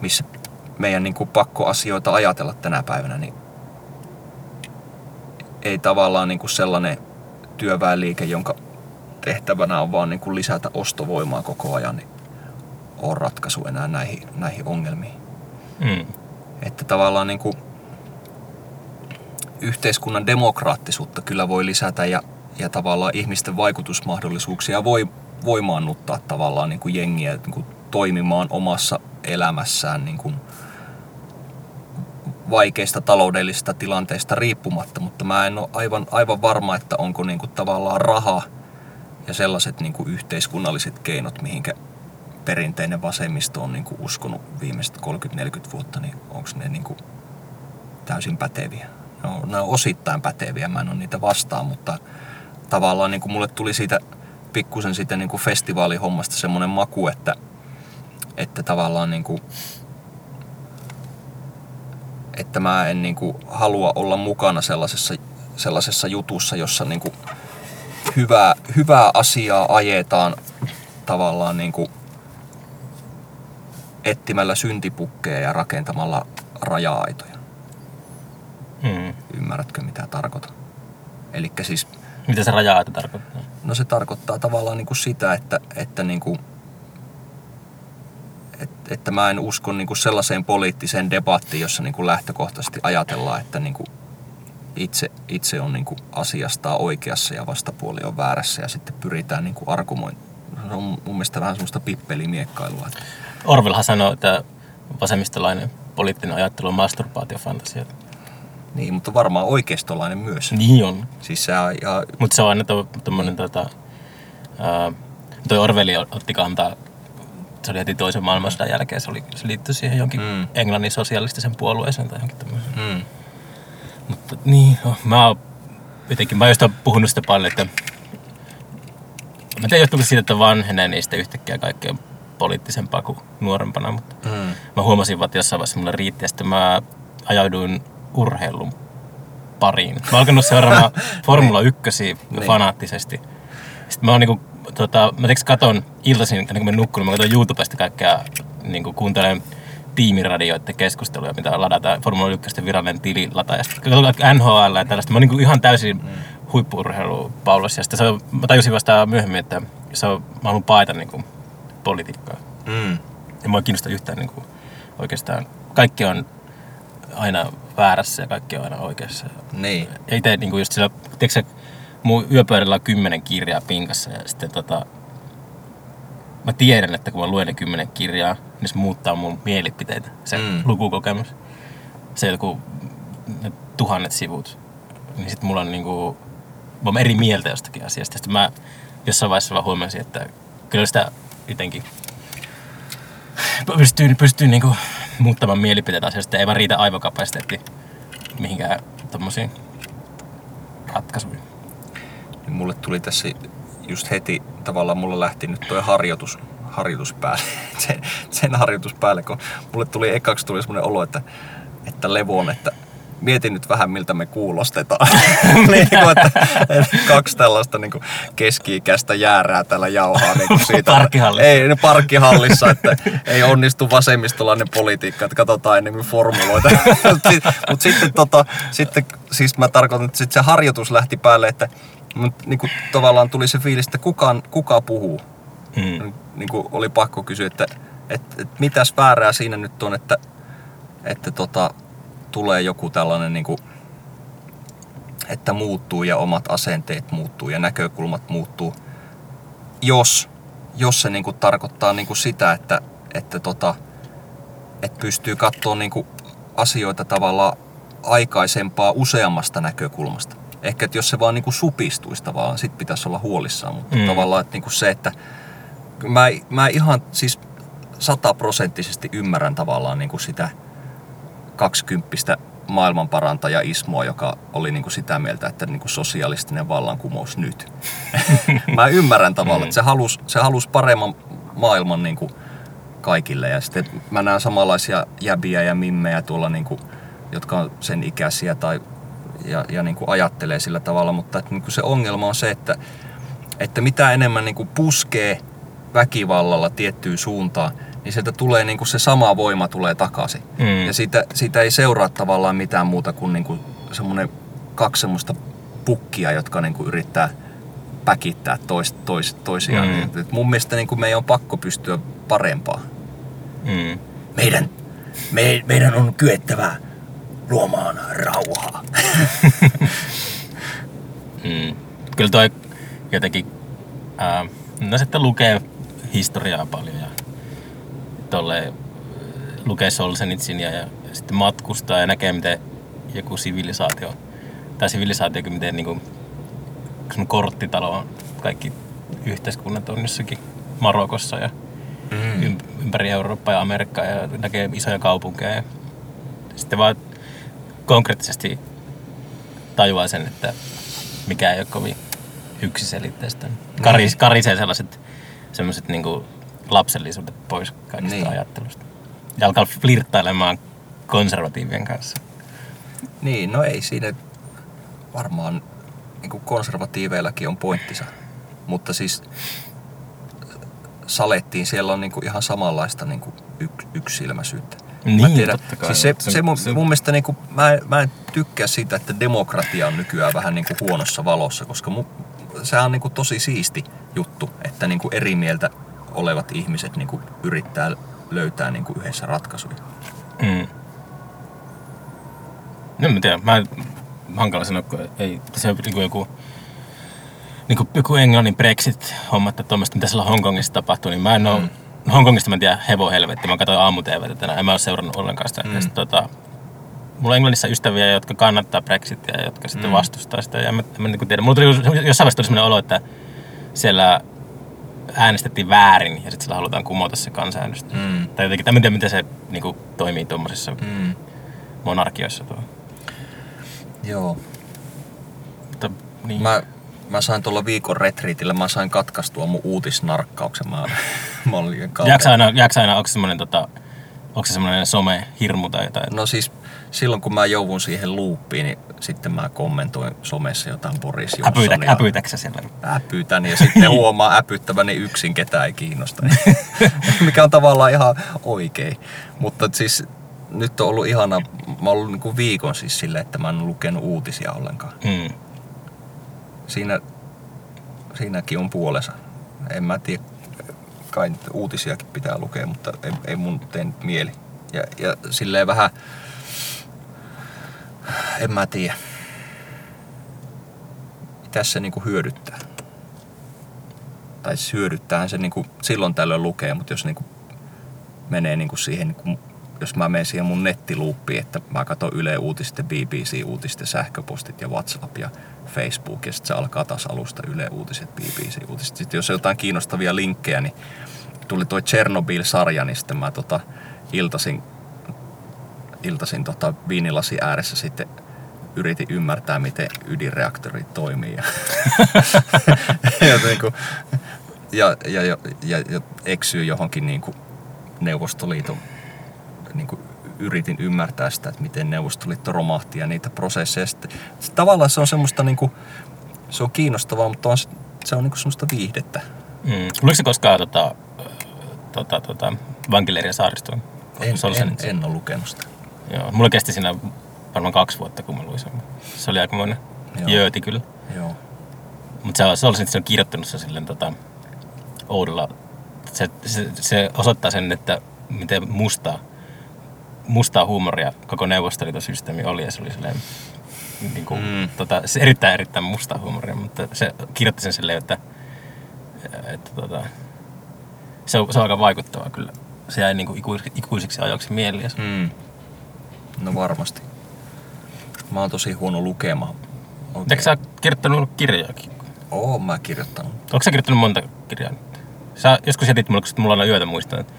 missä meidän niin kuin pakko asioita ajatella tänä päivänä, niin ei tavallaan niin kuin sellainen työväenliike, jonka tehtävänä on vaan niin kuin lisätä ostovoimaa koko ajan, niin on ratkaisu enää näihin, näihin ongelmiin. Mm. Että tavallaan niin kuin yhteiskunnan demokraattisuutta kyllä voi lisätä ja, ja tavallaan ihmisten vaikutusmahdollisuuksia voi voimaannuttaa tavallaan niin kuin jengiä niin kuin toimimaan omassa elämässään niin kuin vaikeista taloudellisista tilanteista riippumatta, mutta mä en ole aivan, aivan varma, että onko niin kuin tavallaan raha ja sellaiset niin kuin yhteiskunnalliset keinot, mihinkä perinteinen vasemmisto on niin kuin uskonut viimeiset 30-40 vuotta, niin onko ne niin kuin täysin päteviä? Ne on, ne on osittain päteviä, mä en ole niitä vastaan, mutta tavallaan niin kuin mulle tuli siitä pikkusen siitä niin kuin festivaalihommasta semmoinen maku, että, että tavallaan niin kuin, että mä en niin kuin halua olla mukana sellaisessa, sellaisessa jutussa, jossa niin kuin hyvää, hyvää asiaa ajetaan tavallaan niin kuin etsimällä syntipukkeja ja rakentamalla raja-aitoja. Mm. Ymmärrätkö mitä tarkoitan? Eli siis, Mitä se raja tarkoittaa? no se tarkoittaa tavallaan niin kuin sitä, että, että, niin kuin, että, että mä en usko niin kuin sellaiseen poliittiseen debattiin, jossa niin kuin lähtökohtaisesti ajatellaan, että niin kuin itse, itse on niin kuin asiastaan oikeassa ja vastapuoli on väärässä ja sitten pyritään niin kuin argumoimaan. Se on mun mielestä vähän semmoista pippelimiekkailua. Että Orwellhan sanoi, että vasemmistolainen poliittinen ajattelu on masturbaatiofantasia. Niin, mutta varmaan oikeistolainen myös. Niin on. Siis se on ihan, Mutta se on aina to- tommonen tota... Ää, toi Orwelli otti kantaa, se oli heti toisen maailmansodan jälkeen, se, oli, se liittyi siihen jonkin Mm. Englannin sosialistisen puolueeseen tai johonkin tämmöiseen. mm, Mutta niin, no, mä oon jotenkin, mä oon jostain puhunut sitä paljon, että mä tiedän johtuuko siitä, että vanhenee niistä yhtäkkiä kaikkea poliittisempaa kuin nuorempana, mutta Mm. mä huomasin, että jossain vaiheessa mulle riitti ja sitten mä ajauduin urheilun pariin. Mä oon alkanut seuraamaan Formula 1 Niin. fanaattisesti. Sitten mä oon niinku, tota, mä teks katon iltaisin, ennen kuin mä nukkunut, mä katon YouTubesta kaikkea, niinku kuuntelen tiimiradioiden keskusteluja, mitä ladataan Formula 1 virallinen tili lataa. Ja sitten NHL ja tällaista. Mä oon niinku ihan täysin mm. huippu-urheilupaulossa. Ja sitten se on, mä tajusin vasta myöhemmin, että se on, mä haluan paeta niinku politiikkaa. Mm. Ja mua ei kiinnosta yhtään niin kuin, oikeastaan. Kaikki on aina väärässä ja kaikki on aina oikeassa. Niin. Ja itse niin kuin just sillä, tiedätkö sä, mun yöpöydällä on kymmenen kirjaa pinkassa ja sitten tota, mä tiedän, että kun mä luen ne kymmenen kirjaa, niin se muuttaa mun mielipiteitä, se Mm. mm. lukukokemus. Se joku ne tuhannet sivut. Niin sit mulla on niinku, mä oon eri mieltä jostakin asiasta. Sitten mä jossain vaiheessa vaan huomasin, että kyllä sitä jotenkin pystyy, pystyy niinku muuttamaan mielipiteitä asioista. Ei vaan riitä aivokapasiteetti mihinkään tommosiin ratkaisuihin. Niin mulle tuli tässä just heti, tavallaan mulla lähti nyt toi harjoitus, harjoitus päälle, sen, sen harjoitus päälle, kun mulle tuli ekaksi tuli semmoinen olo, että, että levon, että mietin nyt vähän miltä me kuulostetaan. niin kuin, että, että kaksi tällaista niin kuin keski-ikäistä jäärää täällä jauhaa niin kuin siitä. Parkkihallissa. Ei, ne parkkihallissa, että ei onnistu vasemmistolainen politiikka, että katsotaan enemmän formuloita. Mutta sit, mut sitten, tota, sitten, siis mä tarkoitan, että se harjoitus lähti päälle, että mut, niin kuin, tavallaan tuli se fiilis, että kukaan, kuka puhuu. Mm. Niin kuin oli pakko kysyä, että, että, että mitäs väärää siinä nyt on, että, että tota, tulee joku tällainen niin kuin, että muuttuu ja omat asenteet muuttuu ja näkökulmat muuttuu. Jos, jos se niin kuin tarkoittaa niin kuin sitä, että, että, tota, että pystyy katsoa niin kuin asioita tavallaan aikaisempaa useammasta näkökulmasta. Ehkä että jos se vaan niin kuin supistuisi tavallaan, sit pitäisi olla huolissaan. Mutta mm. Mm. tavallaan että niin kuin se, että mä, mä ihan siis sataprosenttisesti ymmärrän tavallaan niin kuin sitä kaksikymppistä maailmanparantaja Ismoa, joka oli niin kuin sitä mieltä, että niin kuin sosialistinen vallankumous nyt. mä ymmärrän tavallaan, että se halusi se halus paremman maailman niin kuin kaikille. Ja sitten mä näen samanlaisia jäbiä ja mimmejä tuolla, niin kuin, jotka on sen ikäisiä tai, ja, ja niin kuin ajattelee sillä tavalla, mutta että niin kuin se ongelma on se, että, että mitä enemmän niin kuin puskee väkivallalla tiettyyn suuntaan, niin sieltä tulee niin kuin se sama voima tulee takaisin. Mm. Ja siitä, siitä ei seuraa tavallaan mitään muuta kuin, niin kuin semmoinen kaksi semmoista pukkia, jotka niin kuin yrittää päkittää tois, tois, toisiaan. Mm. Et mun mielestä niin kuin meidän on pakko pystyä parempaan. Mm. Meidän, me, meidän on kyettävä luomaan rauhaa. Mm. Kyllä toi jotenkin, ää, no sitten lukee historiaa paljon ja tolle lukee Solzhenitsin ja, ja sitten matkustaa ja näkee, miten joku sivilisaatio, tai sivilisaatio, miten niinku, semmonen korttitalo on, kaikki yhteiskunnat on jossakin Marokossa ja Mm. ym- ympäri Eurooppaa ja Amerikkaa ja näkee isoja kaupunkeja. Ja sitten vaan konkreettisesti tajuaa sen, että mikä ei ole kovin yksiselitteistä. Karis, karisee sellaiset semmoiset niinku lapsellisuudet pois kaikista Niin. ajattelusta. Ja alkaa flirttailemaan konservatiivien kanssa. Niin, no ei siinä varmaan niin kuin konservatiiveillakin on pointtinsa. Mutta siis salettiin, siellä on niin kuin ihan samanlaista niin kuin yks, yksilmäisyyttä. Niin, totta kai. Siis se, Se- se, mun, se- mun mielestä niin kuin, mä, en- mä en tykkää siitä, että demokratia on nykyään vähän niin kuin huonossa valossa, koska mu, sehän on niin kuin tosi siisti juttu, että niin kuin eri mieltä olevat ihmiset niin kuin yrittää löytää niin kuin yhdessä ratkaisuja. Mm. No en mä tiedä, mä hankala sanoa, kun ei, se on niin joku, niin kuin joku Englannin Brexit-homma, että tuommoista, mitä siellä Hongkongissa tapahtuu, niin mä en oo, Mm. Hongkongista mä en tiedä hevo helvetti, mä katsoin aamu TVtä tänään, en mä oo seurannut ollenkaan sitä. Mm. Ja sit, tota, mulla on Englannissa ystäviä, jotka kannattaa Brexitia ja jotka sitten Mm. vastustaa sitä. Ja mä, en mä niin tiedä. Mulla tuli jossain vaiheessa tuli sellainen olo, että siellä äänestettiin väärin ja sitten sillä halutaan kumota se kansanäänestys. Mm. Tai jotenkin, en tiedä miten se niin kuin, toimii tuommoisissa Mm. monarkioissa tuo. Joo. Mutta, niin. Mä, mä sain tuolla viikon retriitillä, mä sain katkaistua mun uutisnarkkauksen. Mä Mä olin aina, aina onko se semmoinen tota, onko se semmoinen some-hirmu tai jotain? No siis silloin kun mä joudun siihen luuppiin, niin sitten mä kommentoin somessa jotain Boris Äpytä, Johnsonia. äpytäkö sä siellä? äpytän ja sitten huomaa äpyttäväni yksin ketään ei kiinnosta. Mikä on tavallaan ihan oikein. Mutta siis nyt on ollut ihana, mä oon ollut niinku viikon siis silleen, että mä en lukenut uutisia ollenkaan. Mm. Siinä, siinäkin on puolensa. En mä tiedä, kai uutisiakin pitää lukea, mutta ei, ei mun tee nyt mieli. Ja, ja silleen vähän, en mä tiedä. Se niinku hyödyttää? Tai siis hyödyttäähän se niinku silloin tällöin lukee, mutta jos niinku menee niinku siihen, niinku, jos mä menen siihen mun nettiluuppiin, että mä katson Yle Uutiset ja BBC Uutiset ja sähköpostit ja WhatsApp ja Facebook ja sitten se alkaa taas alusta Yle Uutiset, BBC Uutiset. Sitten jos on jotain kiinnostavia linkkejä, niin tuli toi Chernobyl-sarja, niin sitten mä tota, iltasin, iltasin tota viinilasi ääressä sitten yritin ymmärtää, miten ydinreaktori toimii. Ja, niin kuin, ja, ja, ja, ja, ja eksyy johonkin niin kuin Neuvostoliiton, niin kuin yritin ymmärtää sitä, että miten Neuvostoliitto romahti ja niitä prosesseja. Sitten, sit tavallaan se on semmoista, niin kuin, se on kiinnostavaa, mutta on, se- on niin kuin semmoista viihdettä. Mm. Luitko se koskaan tota, tota, tota, vankileirien saaristoon? En, Se oli sen- en, en ole lukenut sitä. Joo, mulla kesti siinä varmaan kaksi vuotta, kun mä luin sen. Se oli aikamoinen Joo. jööti kyllä. Joo. Mutta se, se, oli, se on kirjoittanut se silleen tota, oudolla. Se, se, se, osoittaa sen, että miten mustaa, mustaa huumoria koko Neuvostoliiton systeemi oli. Ja se oli silleen, niin kuin, Mm. tota, se erittäin erittäin mustaa huumoria, mutta se kirjoitti sen silleen, että, että tota, se, on, se on aika vaikuttavaa kyllä. Se jäi niin kuin ikuisiksi, ikuisiksi ajoiksi se, Mm. No varmasti. Mä oon tosi huono lukemaan. Oikein. Eikö sä kirjoittanut kirjaakin? Oon mä kirjoittanut. Onko sä kirjoittanut monta kirjaa? Sä joskus jätit mulle, kun mulla on yötä muistan, että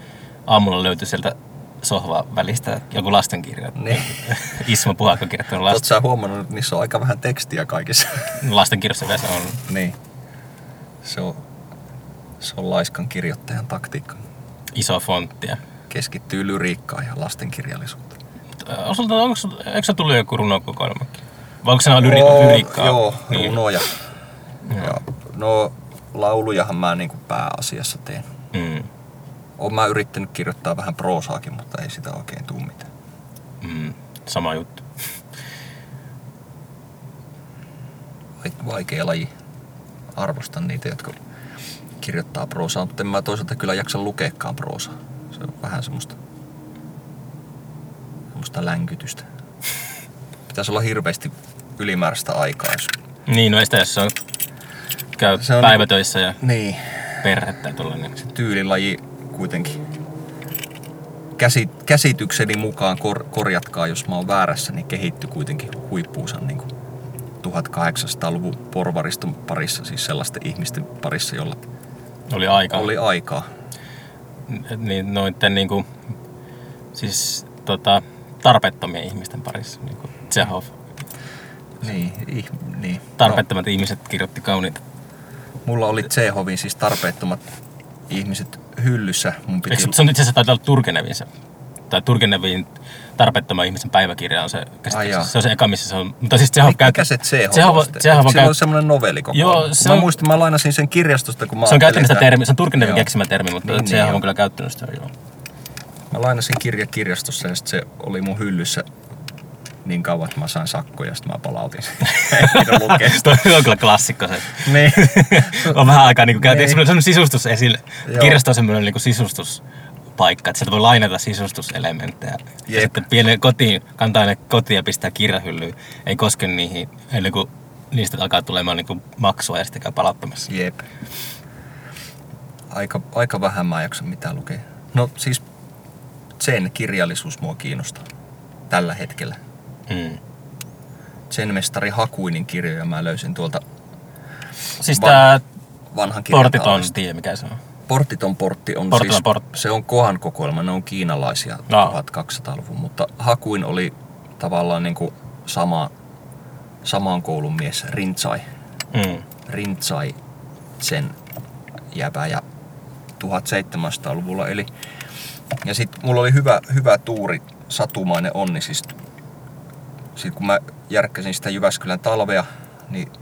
aamulla löytyi sieltä sohva välistä joku lastenkirja. Niin. Ismo Puhakko kirjoittanut lasten, sä huomannut, että niissä on aika vähän tekstiä kaikissa. lastenkirjassa yleensä on. niin. Se on, se on laiskan kirjoittajan taktiikka. iso fontti. ja- Keskittyy lyriikkaan ja lastenkirjallisuuteen. Onko, onko, eikö se tullut joku runokokoelmakin? Vai onko se enää lyri, lyriikkaa? Joo, Niin. runoja. Ja, no, laulujahan mä niinku pääasiassa teen. Mm. Oon mä yrittänyt kirjoittaa vähän proosaakin, mutta ei sitä oikein tuu mitään. Mm. Sama juttu. Vaik- Vaikea laji. Arvostan niitä, jotka kirjoittaa proosaa, mutta en mä toisaalta kyllä jaksa lukeekaan proosaa. Se on vähän semmoista, semmoista länkytystä. Pitäisi olla hirveästi ylimääräistä aikaa, jos... Niin, no ei sitä, jos se on, käy Se se on päivätöissä ja Niin, perhettä tai tuolla, niin tyylilaji kuitenkin. Käsi, käsitykseni mukaan, kor, korjatkaa jos mä oon väärässä, niin kehittyi kuitenkin huippuunsa niin kuin 1800-luvun porvariston parissa, siis sellaisten ihmisten parissa, jolla oli aika. oli aikaa. niin noitten niinku, siis tota, tarpeettomien ihmisten parissa. Niinku Tsehov. Niin, ih, niin. Tarpeettomat ihmiset kirjoitti kauniita. No, mulla oli Tsehovin siis tarpeettomat ihmiset hyllyssä. Mun piti... Eikö, se on itse asiassa taitaa olla Turgenevin se. Tai Turgenevin tarpeettoman ihmisen päiväkirja on se jaa. Se on se eka, missä se on. Mutta siis Tsehov Mikä se Tsehov Tsehov, on sitten? Tsehov on, Sillä käy, on semmoinen novelli Joo, se mä on- muistin, mä lainasin sen kirjastosta, kun mä se on käyttänyt sitä termiä. Se on Turgenevin Joo. keksimä termi, mutta Niin, niin, niin, on kyllä käyttänyt sitä joo. Mä lainasin kirja kirjastossa ja sit se oli mun hyllyssä niin kauan, että mä sain sakkoja ja sitten mä palautin sen. Sitä. Toi on kyllä klassikko se. niin. on vähän aikaa niin käytiin Niin. semmoinen sisustus esille. Joo. Kirjasto on semmoinen niin sisustuspaikka, että sieltä voi lainata sisustuselementtejä. Ja Jep. sitten pienen kotiin, kantaa ne kotiin ja pistää kirjahyllyyn. Ei koske niihin, ennen kuin niistä alkaa tulemaan niin kuin maksua ja sitten käy palauttamassa. Jep. Aika, aika vähän mä jaksa mitään lukea. No siis sen kirjallisuus mua kiinnostaa tällä hetkellä. Mm. Sen mestari Hakuinin kirjoja mä löysin tuolta Siis Van- tää vanhan portiton tie, mikä se on. Portiton portti on Portiton siis, portti. se on kohan kokoelma, ne on kiinalaisia Aa. 1200-luvun, mutta Hakuin oli tavallaan niin kuin sama, samaan koulun mies, Rintsai. Mm. Rintsai sen jäbä ja 1700-luvulla. Eli, ja sitten mulla oli hyvä, hyvä tuuri, satumainen onni. Siis, sit kun mä järkkäsin sitä Jyväskylän talvea, niin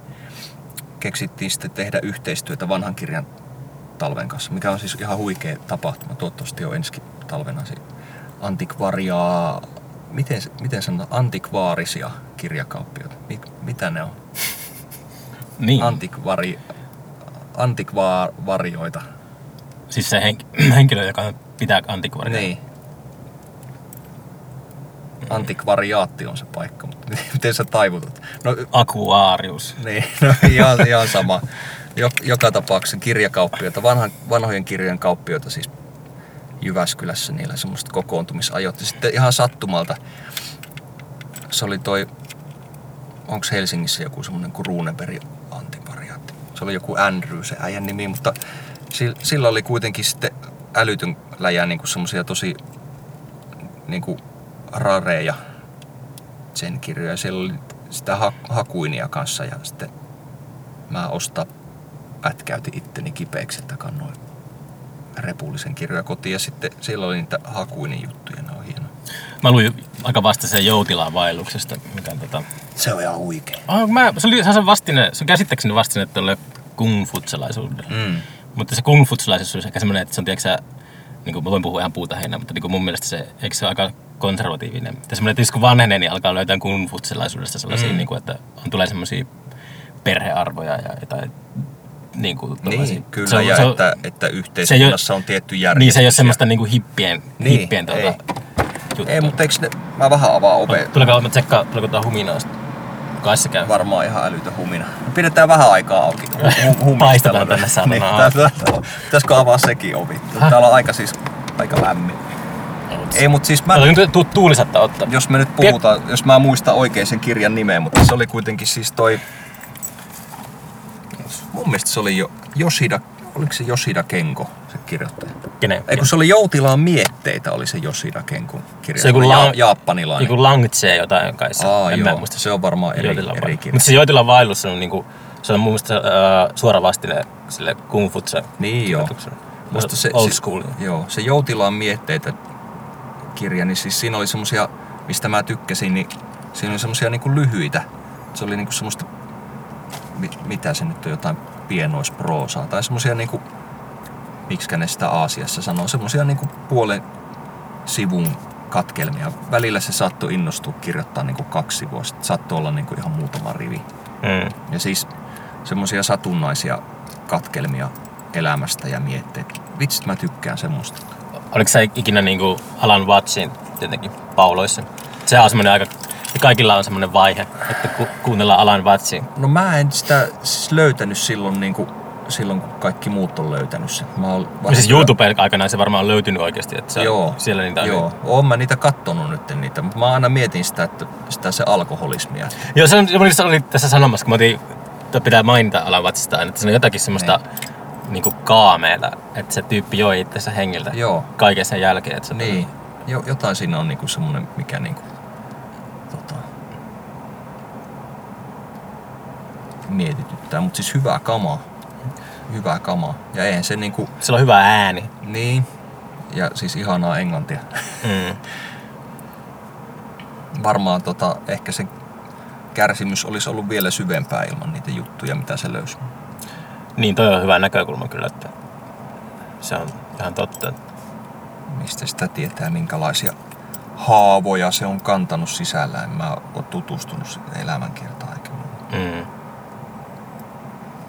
keksittiin sitten tehdä yhteistyötä vanhan kirjan talven kanssa, mikä on siis ihan huikea tapahtuma. Toivottavasti on ensi talvena antikvariaa, miten, miten sanotaan, antikvaarisia kirjakauppioita. Mit, mitä ne on? Niin. Antikvari, antikvaarioita. siis se henk- henkilö, joka pitää antikvaria. Niin. Antikvariaatti on se paikka, mutta miten sä taivutut? No, Akuarius. niin, no ihan, ihan sama. Jok, joka tapauksessa kirjakauppioita, vanhan, vanhojen kirjojen kauppioita siis Jyväskylässä niillä semmoista kokoontumisajot. Ja sitten ihan sattumalta se oli toi, onko Helsingissä joku semmoinen kuin Runeberg antikvariaatti. Se oli joku Andrew se äijän nimi, mutta sillä, sillä oli kuitenkin sitten älytön läjä niin semmoisia tosi niin kuin rareja sen kirjoja. Siellä oli sitä ha- hakuinia kanssa ja sitten mä ostaa pätkäytin itteni kipeäksi, että kannoin repullisen kirjoja kotiin ja sitten siellä oli niitä hakuinin juttuja, ne on hienoja. Mä luin aika vasta sen Joutilaan vaelluksesta, mikä on tota... Se on ihan huikea. Ah, mä, se oli se vastine, se on käsittääkseni vastine tuolle kung-futsalaisuudelle. Mm. Mutta se kung-futsalaisuus on ehkä semmoinen, että se on, tiedätkö sä, niin kuin mä voin puhua ihan puuta heinää, mutta niin kuin mun mielestä se, eikö se ole aika konservatiivinen. Ja semmoinen, että jos kun vanhenee, niin alkaa löytää kung-futsalaisuudesta sellaisia, Mm. niin kuin, että on, tulee semmoisia perhearvoja ja jotain niin kuin. Niin, kyllä, se on, ja se on, että, että yhteiskunnassa on tietty järjestys. Niin, se ei ole semmoista niin kuin hippien, Niin, hippien tuota, ei. juttua. Ei, mutta eikö ne, mä vähän avaan ove, Tuleeko mä tsekkaa, tuleeko tuo huminaa? Kai se käy. varmaan ihan älytön humina. Pidetään vähän aikaa auki. Hu- hu- humistella. Paistetaan tänne saatana niin, tää- Pitäisikö avaa sekin ovi? Täällä on aika siis aika lämmin. Ei, mutta siis mä, Mä nyt tu- tuulisatta ottaa. jos me nyt puhutaan, jos mä muistan oikein sen kirjan nimeä, mutta se oli kuitenkin siis toi... Mun mielestä se oli jo Yoshida, oliko se Yoshida Kenko, se kirjoittaja? Kenen? Ei kun se oli Joutilaan mietteitä, oli se Yoshida Kenkun kirja. Se joku ja, la- japanilainen. Joku Lang Tse jotain kai se. Aa, en joo, mä muista. se on varmaan eri, Joitilan eri kirja. Mutta se Joitilan vaellus on niinku, se on mun mielestä äh, suora vastine sille Kung Futse. Niin joo. Musta se, Old se- school. Joo, se Joutilaan mietteitä kirja, niin siis siinä oli semmosia, mistä mä tykkäsin, niin siinä oli semmosia niinku lyhyitä. Se oli niinku semmoista, mit, mitä se nyt on, jotain pienoisproosaa tai semmosia niinku, miksikä ne sitä Aasiassa sanoo, semmosia niinku puolen sivun katkelmia. Välillä se saattoi innostua kirjoittaa niinku kaksi sivua, sitten saattoi olla niinku ihan muutama rivi. Mm. Ja siis semmoisia satunnaisia katkelmia elämästä ja mietteitä. Vitsit mä tykkään semmoista. Oliko sä ikinä niinku Alan Watchin tietenkin pauloissa? Se on semmoinen aika, ja kaikilla on semmoinen vaihe, että ku, kuunnellaan Alan Watchin. No mä en sitä siis löytänyt silloin, niin kuin, silloin kun kaikki muut on löytänyt sen. Mä oon No siis YouTubeen aikanaan se varmaan on löytynyt oikeasti, että se on, Joo, siellä niitä on. joo. Oon mä niitä kattonut nyt niitä, mutta mä aina mietin sitä, että sitä se alkoholismia. Joo, se, on, se oli tässä sanomassa, kun mä otin, pitää mainita Alan Watchista aina, että se on jotakin semmoista niin. Kuin kaameita, että se tyyppi joi itsensä hengiltä Joo. kaiken sen jälkeen. Että se Niin, jo, jotain siinä on niinku semmonen, mikä niinku, tota, mietityttää, mutta siis hyvää kamaa. Hyvää kamaa. Ja eihän se niinku, Sillä on hyvä ääni. niin, ja siis ihanaa englantia. Mm. Varmaan tota, ehkä se kärsimys olisi ollut vielä syvempää ilman niitä juttuja, mitä se löysi. Niin, toi on hyvä näkökulma kyllä, että se on ihan totta. Mistä sitä tietää, minkälaisia haavoja se on kantanut sisällä. En mä ole tutustunut siihen elämänkertaan eikä muuta. Mm.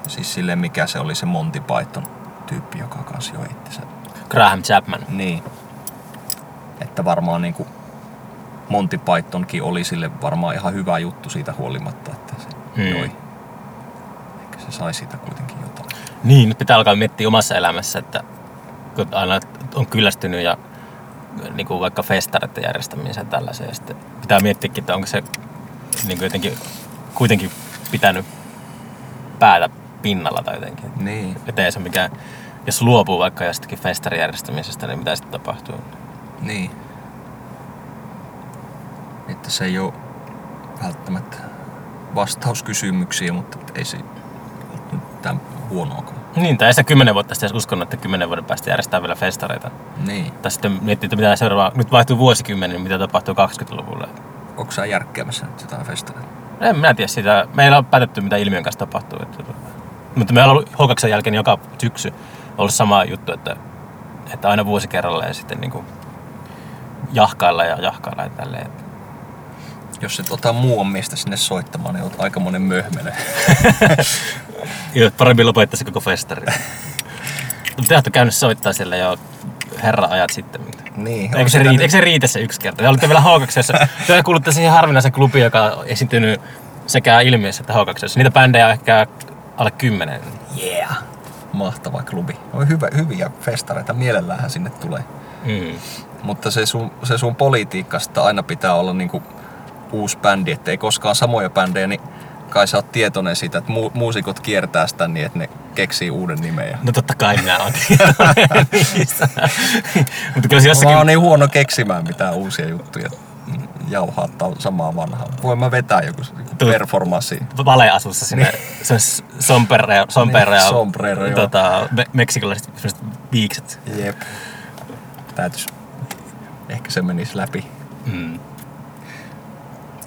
Siis sille mikä se oli se Monty Python tyyppi, joka kanssa joi itsensä. Graham Chapman. Niin. Että varmaan niinku Monty Pythonkin oli sille varmaan ihan hyvä juttu siitä huolimatta, että se Mm. joi. Ehkä se sai siitä kuitenkin. Niin, nyt pitää alkaa miettiä omassa elämässä, että kun aina on kyllästynyt ja niin kuin vaikka festareiden järjestämiseen ja tällaiseen, ja sitten pitää miettiäkin, että onko se niin kuin jotenkin kuitenkin pitänyt päätä pinnalla tai jotenkin. Niin, Että ei se mikään, jos luopuu vaikka jostakin festarin järjestämisestä, niin mitä sitten tapahtuu? niin. Että se ei ole välttämättä vastaus kysymyksiin, mutta ei se ole mitään huonoakaan. Niin, tai sitä kymmenen vuotta sitten uskonut, että kymmenen vuoden päästä järjestetään vielä festareita. Niin. Tai sitten miettii, että mitä seuraava, nyt vaihtuu vuosikymmenen, niin mitä tapahtuu 20-luvulla. Onko sä järkkäämässä nyt jotain festareita? En minä tiedä sitä. Meillä on päätetty, mitä ilmiön kanssa tapahtuu. Että, mutta meillä on ollut H2 jälkeen joka syksy ollut sama juttu, että, että aina vuosi kerralla ja sitten niin kuin jahkailla ja jahkailla ja tälleen. Jos et ota muun miestä sinne soittamaan, niin oot aika monen möhmele. Joo, parempi lopettaisi koko festari. Mutta te olette käynyt soittaa siellä jo herra ajat sitten. niin. Eikö se, riitä, eikö se riitä se yksi kerta? Te olitte vielä H2. Te kuulutte siihen harvinaisen klubiin, joka on esiintynyt sekä ilmiössä että H2. Niitä bändejä on ehkä alle kymmenen. Yeah. Mahtava klubi. On hyvä, hyviä festareita, mielellähän sinne tulee. Mm. Mutta se sun, se sun politiikasta aina pitää olla niinku uusi bändi, että ei koskaan samoja bändejä, niin kai sä oot tietoinen siitä, että mu- muusikot kiertää sitä niin, että ne keksii uuden nimen. No totta kai minä niistä. Mutta kyllä se Mä jossakin... oon niin huono keksimään mitään uusia juttuja. Jauhaa samaa vanhaa. Voin mä vetää joku, joku Tuo- performanssi. valeasussa sinne se on sombrero, sombrero Niin, sombrero, tota, me- meksikolaiset viikset. Jep. Täytys. Ehkä se menisi läpi. Mm.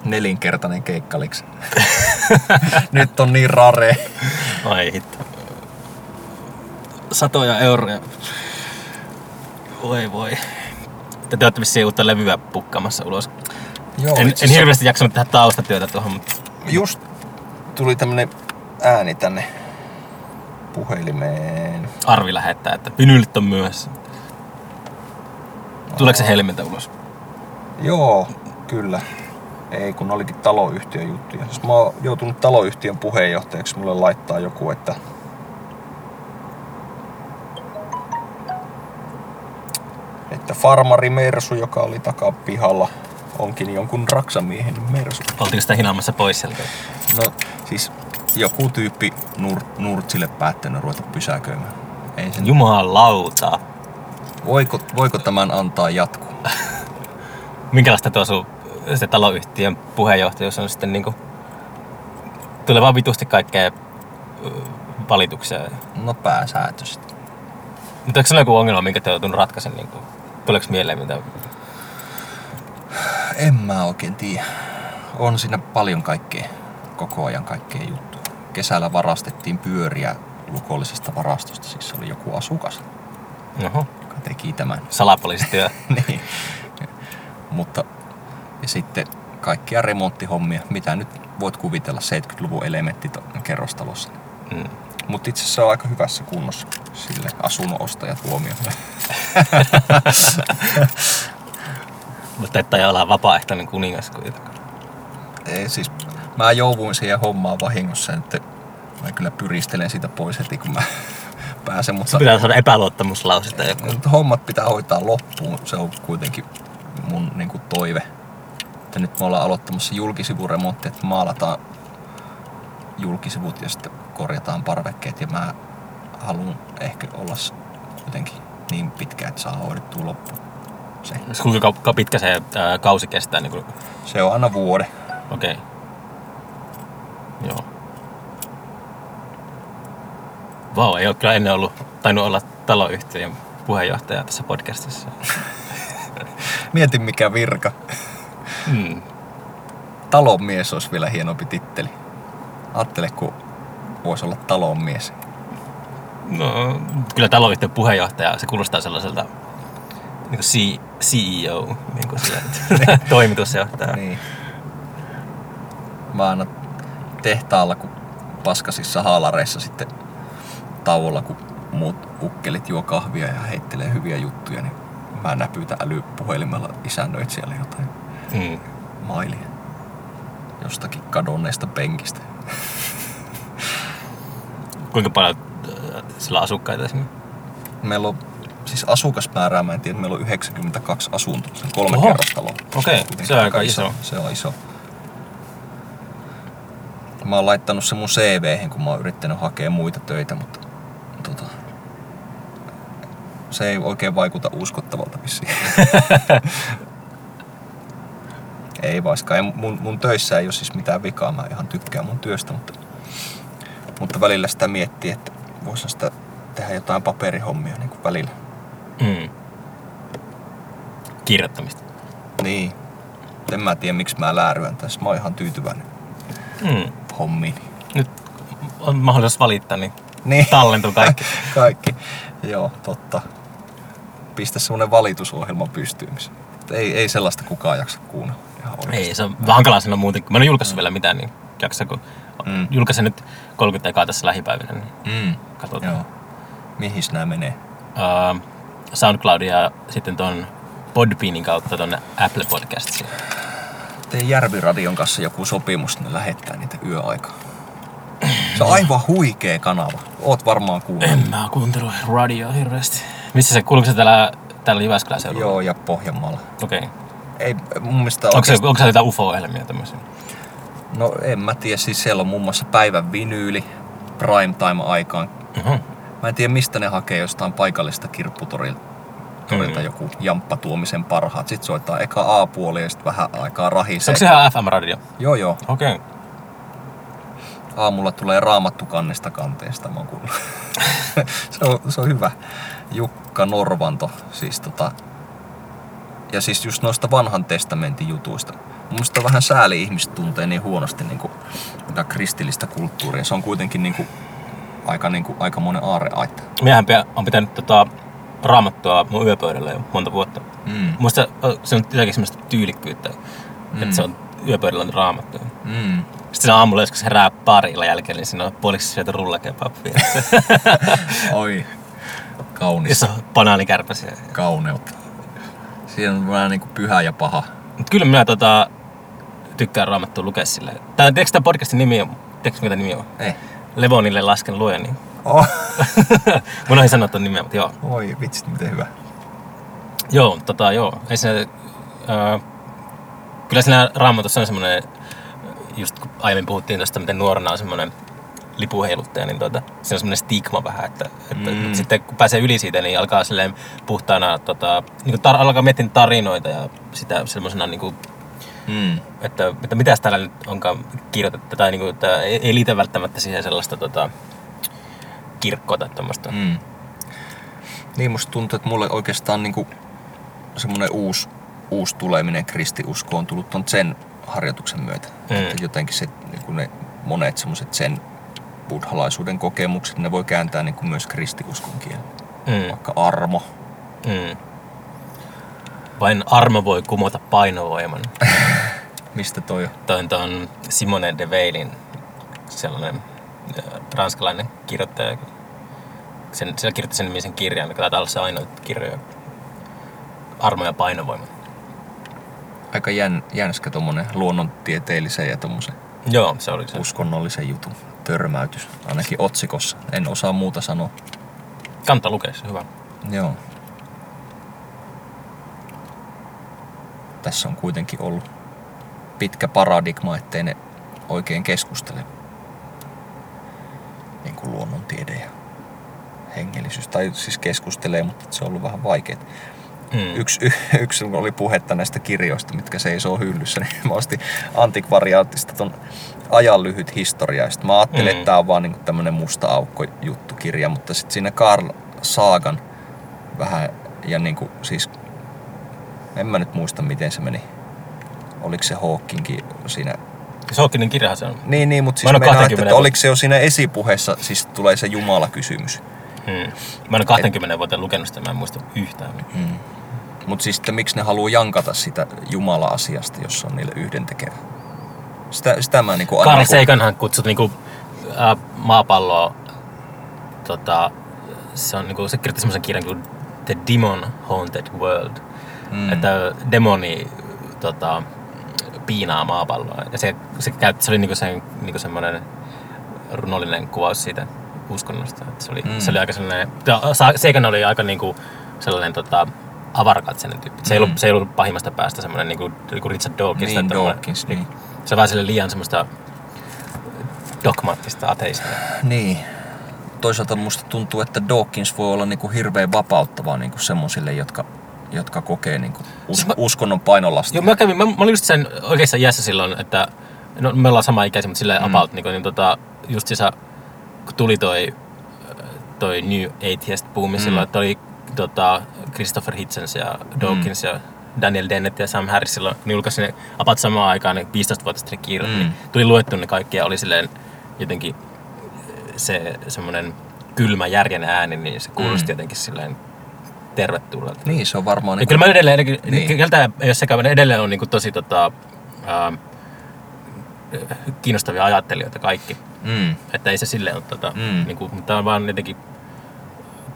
Nelinkertainen keikkaliks. Nyt on niin rare. Ai hitto. Satoja euroja. Voi voi. Te te olette vissiin uutta levyä pukkaamassa ulos. Joo, en, itse en hirveästi jaksanut tehdä taustatyötä tuohon, mutta Just tuli tämmönen ääni tänne puhelimeen. Arvi lähettää, että vinylit on myöhässä. Tuleeko se helmiltä ulos? Joo, kyllä. Ei, kun olikin taloyhtiön juttuja. Siis mä oon joutunut taloyhtiön puheenjohtajaksi. Mulle laittaa joku, että että farmari Mersu, joka oli takapihalla, onkin jonkun raksamiehen Mersu. Oltiinko sitä hinaamassa pois sieltä? No siis joku tyyppi nur, Nurtsille päättänyt ruveta pysäköimään. Ei sen, Jumalauta. voiko, voiko tämän antaa jatkuu? Minkälaista tuo sun se taloyhtiön puheenjohtajuus on sitten niinku... Tulee vaan vitusti kaikkea valituksia. No pääsääntöisesti. Mutta eikö se ole joku ongelma, minkä te joutunut ratkaisen? Niin kuin, tuleeko mieleen mitä? En mä oikein tiedä. On siinä paljon kaikkea, koko ajan kaikkea juttua. Kesällä varastettiin pyöriä lukollisesta varastosta, siis se oli joku asukas, Oho. joka teki tämän. Salapoliisityö. niin. Mutta ja sitten kaikkia remonttihommia, mitä nyt voit kuvitella 70-luvun elementit kerrostalossa. Mm. Mutta itse asiassa se on aika hyvässä kunnossa sille asunnon ostajat huomioon. Mutta että olla vapaaehtoinen kuningas kuitenkaan. Ei, siis mä jouduin siihen hommaan vahingossa, että mä kyllä pyristelen siitä pois heti, kun mä pääsen, mutta Pitää saada epäluottamuslause tai joku. hommat pitää hoitaa loppuun. Se on kuitenkin mun niin kuin, toive. Että nyt me ollaan aloittamassa julkisivuremontti, että maalataan julkisivut ja sitten korjataan parvekkeet. Ja mä haluan ehkä olla kuitenkin niin pitkä, että saa hoidettua loppuun. Se. Kuinka pitkä se ää, kausi kestää? Niin kuin, se on aina vuode. okei. Okay. Joo. Vau, ei ole kyllä ennen ollut, tainnut olla taloyhtiön puheenjohtaja tässä podcastissa. Mieti mikä virka. Mm. Talonmies olisi vielä hienompi titteli. Ajattele, kun voisi olla talonmies. No, kyllä taloyhtiön puheenjohtaja, se kuulostaa sellaiselta niin kuin C- CEO, niin kuin sillä, toimitusjohtaja. Niin. Mä aina tehtaalla, kun paskasissa haalareissa sitten tauolla, kun muut ukkelit juo kahvia ja heittelee hyviä juttuja, niin mä näpytän älypuhelimella isännöitsijälle jotain Mm. mailia jostakin kadonneesta penkistä. Kuinka paljon äh, sillä on asukkaita sinne? Meillä on siis asukasmäärää, mä en tiedä, meillä on 92 asuntoa, se on kolme Oho. kerrostalo. Okei, Kuitenkin se on aika iso. Se on iso. Mä oon laittanut se mun cv kun mä oon yrittänyt hakea muita töitä, mutta tota, se ei oikein vaikuta uskottavalta vissiin. ei vaikka ei, mun, mun töissä ei ole siis mitään vikaa, mä ihan tykkään mun työstä, mutta, mutta välillä sitä miettii, että voisi sitä tehdä jotain paperihommia niin kuin välillä. Mm. Kirjoittamista. Niin. En mä tiedä, miksi mä lääryän tässä. Mä oon ihan tyytyväinen Mm. hommiin. Nyt on mahdollisuus valittaa, niin Niin. tallentuu kaikki. Kaikki. Joo, totta. Pistä semmonen valitusohjelma pystyyn. Ei, ei sellaista kukaan jaksa kuunnella. Ihan. Ei, se on hankalaa sanoa muuten. Mä en ole julkaissut vielä mitään, niin jaksa, kun Mm. julkaisen nyt 30 ekaa tässä lähipäivinä, niin Mm. katsotaan. Joo. Mihis nämä menee? Uh, SoundCloudia ja sitten ton Podbeanin kautta tonne Apple Podcastiin. Tein Järviradion kanssa joku sopimus, että ne lähettää niitä yöaikaa. Se on aivan huikea kanava. Oot varmaan kuunnellut. En mä kuuntelu radioa hirveästi. Missä se, kuuluuko se täällä, täällä Jyväskylän seudulla? Joo, ja Pohjanmaalla. Okei. Okay. Ei mun mielestä Onko, se, onko se jotain UFO-ohjelmia tämmöisiä? No en mä tiedä, siis siellä on muun muassa päivän vinyyli prime time aikaan. Uh-huh. Mä en tiedä mistä ne hakee jostain paikallista kirpputorilta torilta Mm. joku Jamppa Tuomisen parhaat. Sitten soittaa eka A-puoli ja sitten vähän aikaa rahisee. Onko se ihan FM-radio? Joo joo. Okei. Okay. Aamulla tulee raamattu kannesta kanteesta, mä oon se, on, se on hyvä. Jukka Norvanto, siis tota... Ja siis just noista vanhan testamentin jutuista. Mun on vähän sääli ihmiset tuntee niin huonosti niin kuin, kristillistä kulttuuria. Se on kuitenkin niin kuin, aika, niin kuin, aika monen aarreaitta. Miehän pia- on pitänyt tota, raamattua mun yöpöydällä jo monta vuotta. Mm. Musta se on jotenkin semmoista tyylikkyyttä, mm. että se on yöpöydällä on raamattu. Mm. Sitten aamulla, jos se herää parilla jälkeen, niin siinä on puoliksi syöty rullakebappia. Oi, kaunis, se on banaanikärpäsiä. kauneutta. Siinä on vähän niin kuin pyhä ja paha. Mut kyllä minä tota, tykkään raamattua lukea silleen. Tää, tiedätkö tämä podcastin nimi on? Tiedätkö mikä nimi on? Ei. Levonille lasken luoja, niin Oh. mun ohi sanoa ton nimeä, mutta joo. Oi vitsit, miten hyvä. Joo, tota joo. Ei siinä, äh, kyllä siinä raamatussa on semmoinen, just kun aiemmin puhuttiin tuosta, miten nuorena on semmoinen lipuheiluttaja, niin tota, siinä on semmoinen stigma vähän, että, että Mm. sitten kun pääsee yli siitä, niin alkaa silleen puhtaana, tota, niin kuin tar- alkaa miettiä tarinoita ja sitä semmoisena niin kuin, Mm. että, että mitäs täällä nyt onkaan kirjoitettu, tai niin kuin, että ei, ei liitä välttämättä siihen sellaista tota, kirkkoa tai tämmöistä. Mm. Niin musta tuntuu, että mulle oikeastaan niinku semmoinen uusi, uusi tuleminen kristiusko on tullut ton sen harjoituksen myötä. Mm. Että jotenkin se, niinku ne monet semmoiset sen buddhalaisuuden kokemukset, ne voi kääntää niinku myös kristiuskon kielen. Mm, Vaikka armo. mm. Vain armo voi kumota painovoiman. Mistä toi on? Toi on Simone de Veilin sellainen ranskalainen kirjoittaja. Sen, sillä kirjoitti sen nimisen kirjan, mikä taitaa olla se ainoa kirjoja. Armo ja painovoima. Aika jän, jänskä tommonen luonnontieteellisen ja tommosen Joo, se oli se. uskonnollisen jutun törmäytys. Ainakin otsikossa. En osaa muuta sanoa. Kannattaa lukea se, hyvä. Joo. Tässä on kuitenkin ollut pitkä paradigma, ettei ne oikein keskustele niin kuin luonnontiede ja hengellisyys. Tai siis keskustelee, mutta se on ollut vähän vaikeaa. Mm. Yksi, y, yksi oli puhetta näistä kirjoista, mitkä seisoo hyllyssä, niin mä ostin antikvariaattista ton ajan lyhyt historia. Ja sit mä ajattelin, Mm. että tää on vaan niinku tämmönen musta aukko juttukirja, mutta sitten siinä Carl Saagan vähän, ja niinku siis, en mä nyt muista miten se meni. Oliko se Hawkingin siinä Sokkinen kirjahan se on. niin, niin, mutta Mä siis en että, 20 että oliko se jo siinä esipuheessa, siis tulee se Jumala-kysymys. Mm. Mä en ole 20 vuoteen lukenut sitä, mä en muista yhtään. Mm. Mutta siis sitten miksi ne haluaa jankata sitä Jumala-asiasta, jos se on niille yhdentekevä? Sitä, sitä mä niinku aina... Carl niinku- Saganhan kutsut niinku, ää, maapalloa, tota, se, on, niinku, se kirjoitti semmoisen kirjan kuin The Demon Haunted World. Mm. Että demoni tota, piinaa maapalloa. Ja se, se, käytti, se oli niinku sen, niinku semmoinen runollinen kuvaus siitä uskonnosta. Että se, oli, Mm. se oli aika sellainen, Sagan oli aika niinku sellainen tota, avarakatseinen tyyppi. Se, ei Mm. ollut, se ei ollut pahimmasta päästä semmoinen niinku, niinku Richard Dawkins. Niin, Dawkins, niin. Se on vaan sille liian semmoista dogmaattista ateismia. Niin. Toisaalta musta tuntuu, että Dawkins voi olla niinku hirveän vapauttavaa niinku semmosille, jotka, jotka kokee niinku us, Siis mä- uskonnon painolastia. Joo, mä, kävin, mä, mä olin just sen oikeassa iässä silloin, että no, me ollaan sama ikäisiä, mutta silleen Mm. about, niin, niin tota, just sisä, kun tuli toi, toi New Atheist boomi mm. silloin, että oli tota, Christopher Hitchens ja Dawkins mm. ja Daniel Dennett ja Sam Harris silloin, kun ne julkaisi ne apat samaan aikaan, ne 15-vuotiset ne kirjat, mm. niin tuli luettu ne kaikki ja oli silleen jotenkin se semmoinen kylmä järjen ääni, niin se kuulosti mm. jotenkin silleen tervetulleelta. Niin, se on varmaan... Ja Niin kyllä mä edelleen, niin. Niin. keltä ei ole sekään, edelleen on niin kuin tosi tota, ää, kiinnostavia ajattelijoita kaikki. mm, Että ei se silleen ole, tota, Mm. niin kuin, mutta on vaan jotenkin,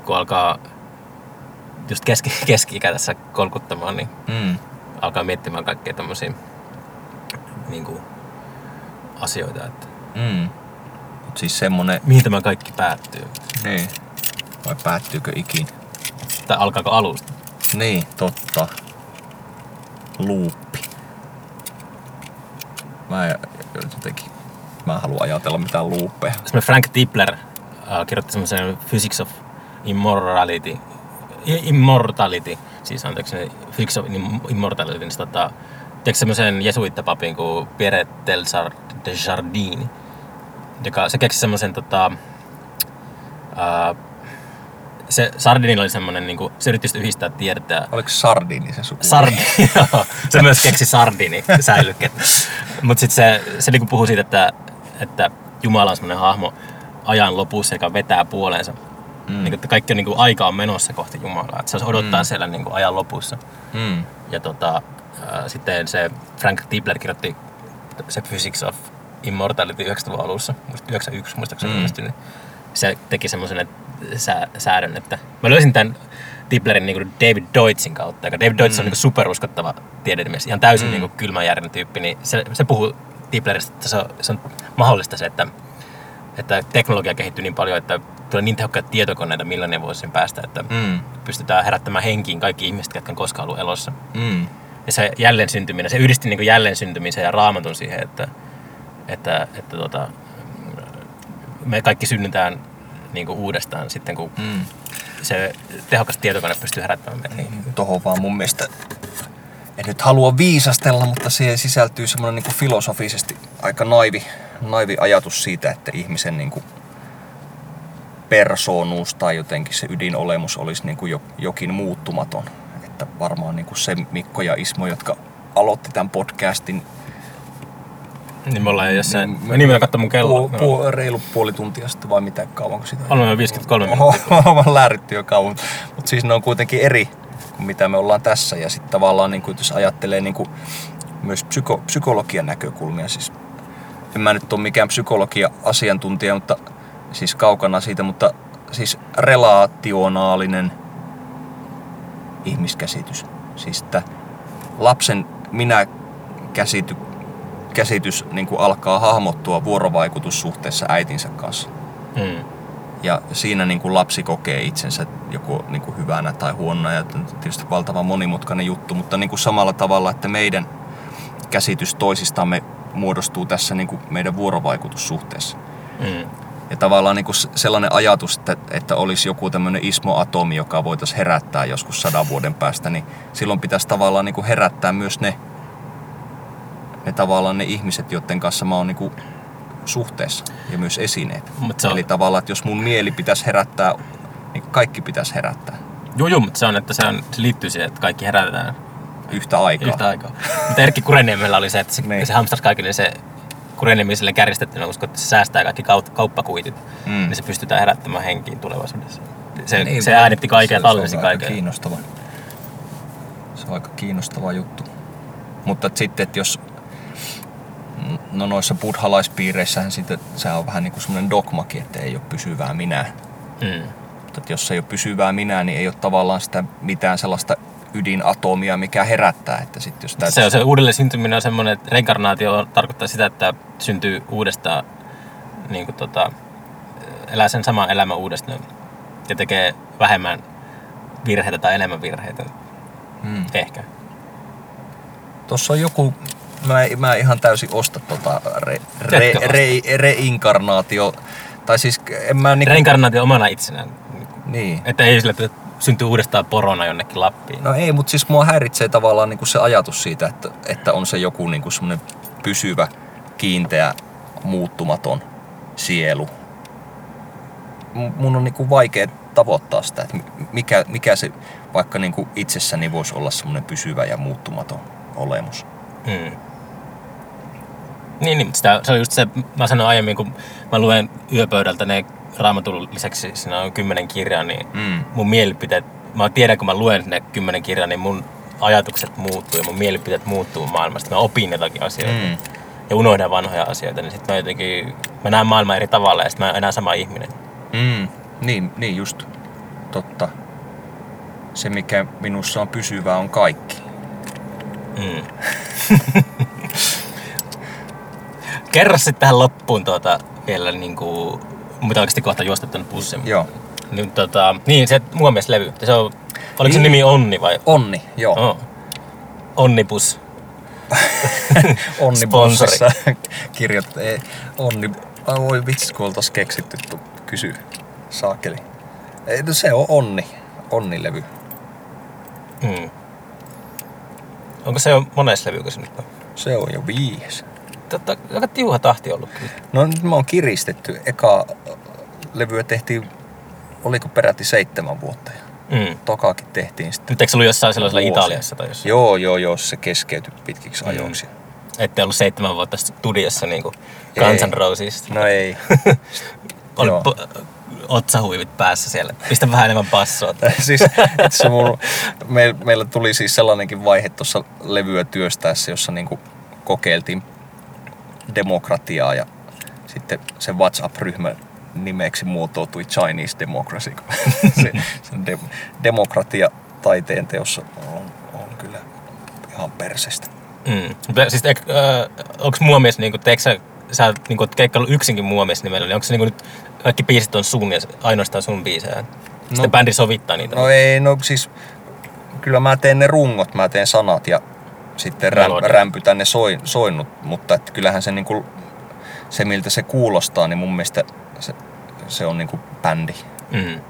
kun alkaa just keski, keski-ikä tässä kolkuttamaan, niin mm, alkaa miettimään kaikkea tommosia niin kuin, asioita, että mm. Mut siis semmonen... mihin tämä kaikki päättyy. Niin. Vai päättyykö ikinä? Tai alkaako alusta. Niin, totta. Luuppi. Mä en- jotenkin... Mä en halua ajatella mitään luuppeja. Semmoinen Frank Tipler äh, kirjoitti semmoisen Physics of Immorality, Immortality, siis anteeksi, Physics of Im- Immortality, niin se tota, tiedätkö semmoisen jesuittapapin kuin Pierre Telsar de Jardin, joka, se keksi semmoisen tota, ää, se Sardinilla oli semmoinen, niin kuin, se yritti yhdistää tiedettä Oliko Sardini se suku? Sardini, joo. Se myös keksi sardini säilykettä. Mutta sitten se, se niinku puhuu siitä, että, että Jumala on semmoinen hahmo ajan lopussa, joka vetää puoleensa. Mm. Niin, että kaikki on niinku, aika on menossa kohti Jumalaa. Että se odottaa mm. siellä niinku, ajan lopussa. Mm. Ja tota, ää, sitten se Frank Tipler kirjoitti se Physics of Immortality 90-luvun alussa, muist- 91 muistaakseni Mm. mm. niin se teki semmoisen sää, säädön, että mä löysin tämän Tiplerin niin David Deutschin kautta, joka David Deutsch on Mm. niin superuskottava tiedemies, ihan täysin Mm. mm. niin kylmän järjen tyyppi, niin se, se puhuu Tipleristä, että se on, se on mahdollista se, että, että teknologia kehittyy niin paljon, että tulee niin tehokkaita tietokoneita millainen vuosien päästä, että Mm. pystytään herättämään henkiin kaikki ihmiset, jotka on koskaan ollut elossa. Mm. Ja se jälleen syntyminen, se yhdisti niin jälleen syntymisen ja raamatun siihen, että, että, että tota, me kaikki synnytään niin uudestaan sitten, kun Mm. se tehokas tietokone pystyy herättämään meitä. Niin. Tohon vaan mun mielestä... En nyt halua viisastella, mutta siihen sisältyy semmoinen niin filosofisesti aika naivi, naivi ajatus siitä, että ihmisen niin kuin persoonuus tai jotenkin se ydinolemus olisi niin kuin jo, jokin muuttumaton. Että varmaan niin kuin se Mikko ja Ismo, jotka aloitti tämän podcastin, niin me ollaan jossain, Niin, mä nimellä katsomaan mun kelloa. Puol, puol, reilu puoli tuntia sitten vai mitä kauanko sitä? Olemme jo 53 minuuttia. Mä lähdetty jo kauan. Mutta siis ne on kuitenkin eri kuin mitä me ollaan tässä. Ja sitten tavallaan, niin kuin, jos ajattelee niin kuin, myös psyko, psykologian näkökulmia, siis en mä nyt ole mikään psykologia-asiantuntija, mutta siis kaukana siitä, mutta siis relaationaalinen ihmiskäsitys. Siis että lapsen minä käsity, käsitys niin kuin alkaa hahmottua vuorovaikutussuhteessa äitinsä kanssa. Mm. Ja siinä niin kuin lapsi kokee itsensä joko niin kuin hyvänä tai huonona ja tietysti valtavan monimutkainen juttu, mutta niin kuin samalla tavalla, että meidän käsitys toisistamme muodostuu tässä niin kuin meidän vuorovaikutussuhteessa. Mm. Ja tavallaan niin kuin sellainen ajatus, että, että olisi joku tämmöinen ismoatomi, joka voitaisiin herättää joskus sadan vuoden päästä, niin silloin pitäisi tavallaan niin kuin herättää myös ne, ne tavallaan ne ihmiset, joiden kanssa mä oon niin kuin suhteessa ja myös esineet. Mut se on, Eli tavallaan, että jos mun mieli pitäisi herättää, niin kaikki pitäisi herättää joo, joo, mutta se on, että se, on, se liittyy siihen, että kaikki herätetään yhtä aikaa. yhtä aikaa. Mutta Erkki Kureniemellä oli se, että se, Niin. se hamstasi kaikille se Kureniemi sille kärjistettynä usko, että se säästää kaikki kaup- kauppakuitit, Mm. niin se pystytään herättämään henkiin tulevaisuudessa. Se, Niin, se äänitti kaiken tallensi kaiken. kiinnostava. Se on aika kiinnostava juttu. Mutta et sitten, että jos no noissa buddhalaispiireissähän sitten, se on vähän niin kuin semmoinen dogmakin, että ei ole pysyvää minää. Mm. Mutta jos ei ole pysyvää minää, niin ei ole tavallaan sitä mitään sellaista ydinatomia, mikä herättää. Että sit jos täytyy... Se on se uudelleen syntyminen on semmoinen, että reinkarnaatio tarkoittaa sitä, että syntyy uudestaan, niin kuin tota, elää sen saman elämän uudestaan ja tekee vähemmän virheitä tai enemmän virheitä. Hmm. Ehkä. Tuossa on joku, mä, mä ihan täysin osta tota re, re, osta? re, reinkarnaatio. Tai siis en mä niinku... Reinkarnaatio omana itsenään. Niin. Että ei sillä, että syntyy uudestaan porona jonnekin Lappiin. No ei, mutta siis mua häiritsee tavallaan niinku se ajatus siitä, että, että on se joku niinku semmoinen pysyvä, kiinteä, muuttumaton sielu. mun on niinku vaikea tavoittaa sitä, että mikä, mikä se vaikka niinku itsessäni voisi olla semmoinen pysyvä ja muuttumaton olemus. Mm. Niin, niin, mutta sitä, se on just se, mä sanoin aiemmin, kun mä luen yöpöydältä ne raamatun lisäksi siinä on kymmenen kirjaa, niin Mm. mun mielipiteet, mä tiedän kun mä luen ne kymmenen kirjaa, niin mun ajatukset muuttuu ja mun mielipiteet muuttuu maailmasta. Mä opin jotakin asioita Mm. ja unohdan vanhoja asioita, niin sitten mä jotenkin, mä näen maailman eri tavalla ja sitten mä en enää sama ihminen. Mm. Niin, niin just. Totta. Se, mikä minussa on pysyvää, on kaikki. Mm. Kerro sitten tähän loppuun tuota, vielä niin kuin, mun pitää oikeasti kohta juosta tänne bussiin. Joo. Niin, tota, niin se muomieslevy, se on, oliko se Niin. nimi Onni vai? Onni, joo. Oh. Onnibus. Onni Sponsori. Bossissa kirjoittaa. Ei, Onni. Ai voi vitsi, kun oltais keksitty tu- kysy. Saakeli. Ei, no se on Onni. Onnilevy. Mm. Onko se jo mones levy, se nyt on? Se on jo viides. Totta, aika tiuha tahti ollut kyllä. No nyt me on kiristetty. Eka levyä tehtiin, oliko peräti seitsemän vuotta. Ja Mm. tokaakin tehtiin sitten. Nyt eikö se ollut jossain sellaisella Vuosia. Italiassa tai jossain? Joo, joo, joo, se keskeytyi pitkiksi Mm. ajoiksi. Ette ollut seitsemän vuotta studiossa niinku Guns N' Ei. Rosesista. No ei. Oli po- otsahuivit päässä siellä. Pistä vähän enemmän passoa. siis, itse mun, me, meillä tuli siis sellainenkin vaihe tuossa levyä työstäessä, jossa niinku kokeiltiin demokratiaa ja sitten se WhatsApp-ryhmä nimeksi muotoutui Chinese Democracy. se, se de, demokratia taiteen teossa on, on kyllä ihan persestä. Mm. Siis, äh, onko muomies, niinku, teekö sä, sä niinku, keikkaillut yksinkin muomies nimellä, niin onko se niinku nyt kaikki biisit on sun ja se- ainoastaan sun biisejä? Sitten No- bändi sovittaa niitä. No ei, no siis kyllä mä teen ne rungot, mä teen sanat ja sitten räm, Melodia. rämpytän ne soin, soinnut, mutta että kyllähän se niinku, se miltä se kuulostaa, niin mun mielestä se, se on niinku bändi. Mm.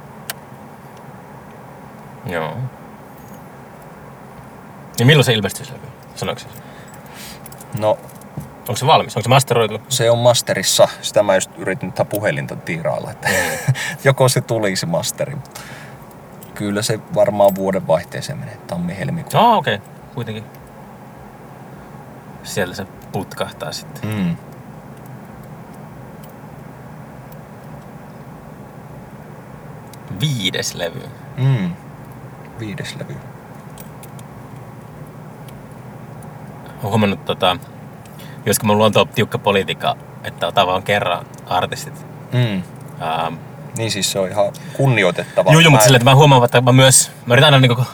Joo. Niin milloin se ilmestyy se levy? Sanoiko se? No Onko se valmis? Onko se masteroitu? se on masterissa, sitä mä just yritin tätä puhelinta tiirailla, että joko se tulisi masteri, mutta kyllä se varmaan vuoden vaihteeseen menee, tammi-helmikuun. Ah, okei. Okay. Kuitenkin. Siellä se putkahtaa sitten. Mm. Viides levy. Mm. Viides levy. Olen huomannut, tota, jos kun mulla on tuo tiukka politiikka, että otan vaan kerran artistit. Mm. Ähm, Niin siis se on ihan kunnioitettava. Joo, joo, mutta silleen, että mä huomaan, että mä myös, mä yritän aina niinku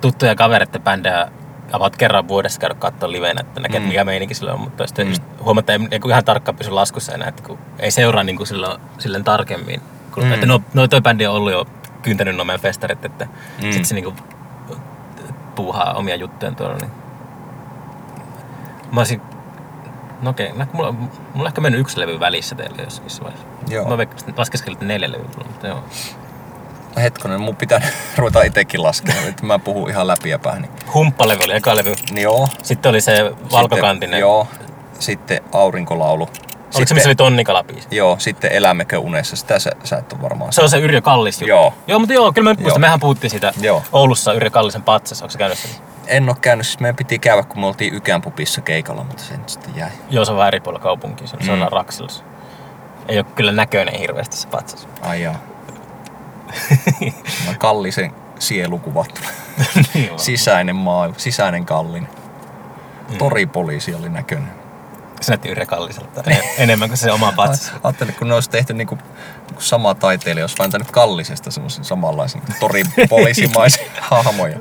tuttuja kavereiden bändejä about kerran vuodessa käydä katsoa livenä, että näkee, Mm. mikä meininki sillä on, mutta sitten Mm. just että ei, ei kun ihan tarkkaan pysy laskussa enää, että kun ei seuraa niinku silloin, silleen tarkemmin. Kun, Mm. Että no, no toi bändi on ollut jo kyntänyt nuo meidän festarit, että Mm. sitten se niinku puuhaa omia juttuja tuolla, niin mä olisin, no okei, okay, mulla, mulla on ehkä mennyt yksi levy välissä teille jossakin vaiheessa. Joo. Mä laskeskelin, että neljä levyä, mutta joo. Hetkonen, mun pitää ruveta itekin laskemaan, että mä puhun ihan läpi ja päin. Niin, Humppalevy oli eka levy. niin joo. Sitten oli se valkokantinen. Sitten, joo. Sitten aurinkolaulu. Oliko se, missä oli tonnikalabiisi? Joo, sitten Elämmekö unessa. Sitä sä, sä et ole varmaan. Se on se Yrjö Kallis juttu. Joo. Joo, mutta joo, kyllä mä nyt Joo. muistan. Mehän puhuttiin siitä Joo. Oulussa Yrjö Kallisen patsassa. Onko se käynyt sen? En oo käynyt, siis meidän piti käydä, kun me oltiin Ykän pupissa keikalla, mutta se nyt sitten jäi. Joo, se on vähän eri puolella kaupunkia. Se on Mm. Raksilassa. Ei ole kyllä näköinen hirveästi se patsas. Ai jaa. Kallisen sielu kuvattu. Niin. Sisäinen maailma, sisäinen kallin. Mm. Toripoliisi oli näköinen. Se näytti Yrjö Kalliselta en- enemmän kuin se oma patsas. Ajattelin, kun ne olisi tehty niinku, niinku sama taiteilija, olisi vääntänyt kallisesta semmoisen samanlaisen toripoliisimaisen hahmoja.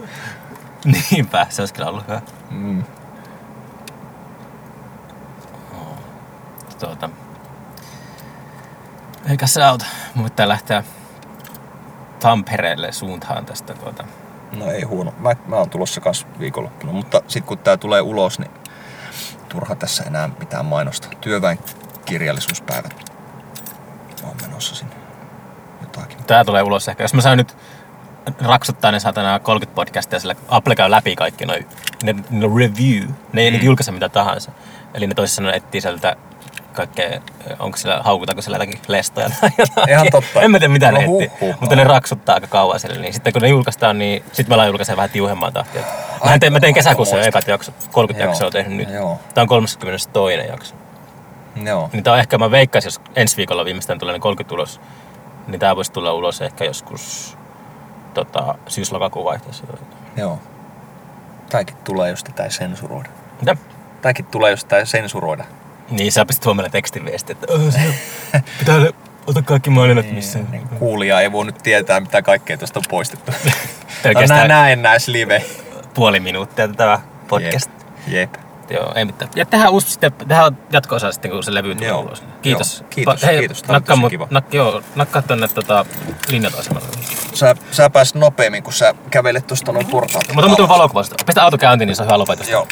Niinpä, se olisi kyllä ollut hyvä. Mm. Tuota. Eikä se auta. Mun pitää lähteä Tampereelle suuntaan tästä tuota. No ei huono. Mä, mä oon tulossa kans viikonloppuna, mutta sitten kun tää tulee ulos, niin turha tässä enää mitään mainosta. Työväen kirjallisuuspäivät. Mä oon menossa sinne jotakin. Tää tulee ulos ehkä. Jos mä saan nyt raksuttaa ne saatana 30 podcastia, sillä Apple käy läpi kaikki noin, ne, ne review, ne ei Mm. julkaise mitä tahansa. Eli ne toisin sanoen etsii sieltä kaikkea, onko siellä, haukutaanko siellä jotakin lestoja tai jotain. Ihan totta. En mä tiedä mitä No ne huh, huh. mutta ne raksuttaa aika kauan siellä. Niin sitten kun ne julkaistaan, niin sitten me ollaan julkaisee vähän tiuhemmaa tahtia. Mä tein, mä tein kesäkuussa jo ekat jaksot, 30 Joo. jaksoa tehnyt nyt. Joo. Tää on 32. jakso. Joo. Niin tää on ehkä, mä veikkaisin, jos ensi viikolla viimeistään tulee ne 30 ulos, niin tää voisi tulla ulos ehkä joskus tota, syys-lokakuun vaihteessa. Joo. Tääkin tulee, jos tätä ei sensuroida. Mitä? Tääkin tulee, jos tätä ei sensuroida. Niin, sä pistit huomenna tekstiviesti, että "Öö, pitää ota kaikki maininnat missä. Niin, kuulija ei voi nyt tietää, mitä kaikkea tuosta on poistettu. Tämä on Pelkästään nää näennäis live. puoli minuuttia tätä podcast. Jep. Jep. Joo, ei mitään. Ja tehdään uusi sitten, tehdään jatko-osa sitten, kun se levy tulee Joo, ulos. Kiitos. joo. Kiitos, Pa- hei, kiitos. Tosi mut, kiva. nak, joo, nakkaa tonne tota, linjat-asemalle. Sä, sä pääsit nopeammin, kun sä kävelet tuosta noin portaat. Mutta on muuten valokuvasta. Pistä auto käyntiin, niin se on hyvä lopetus. Joo.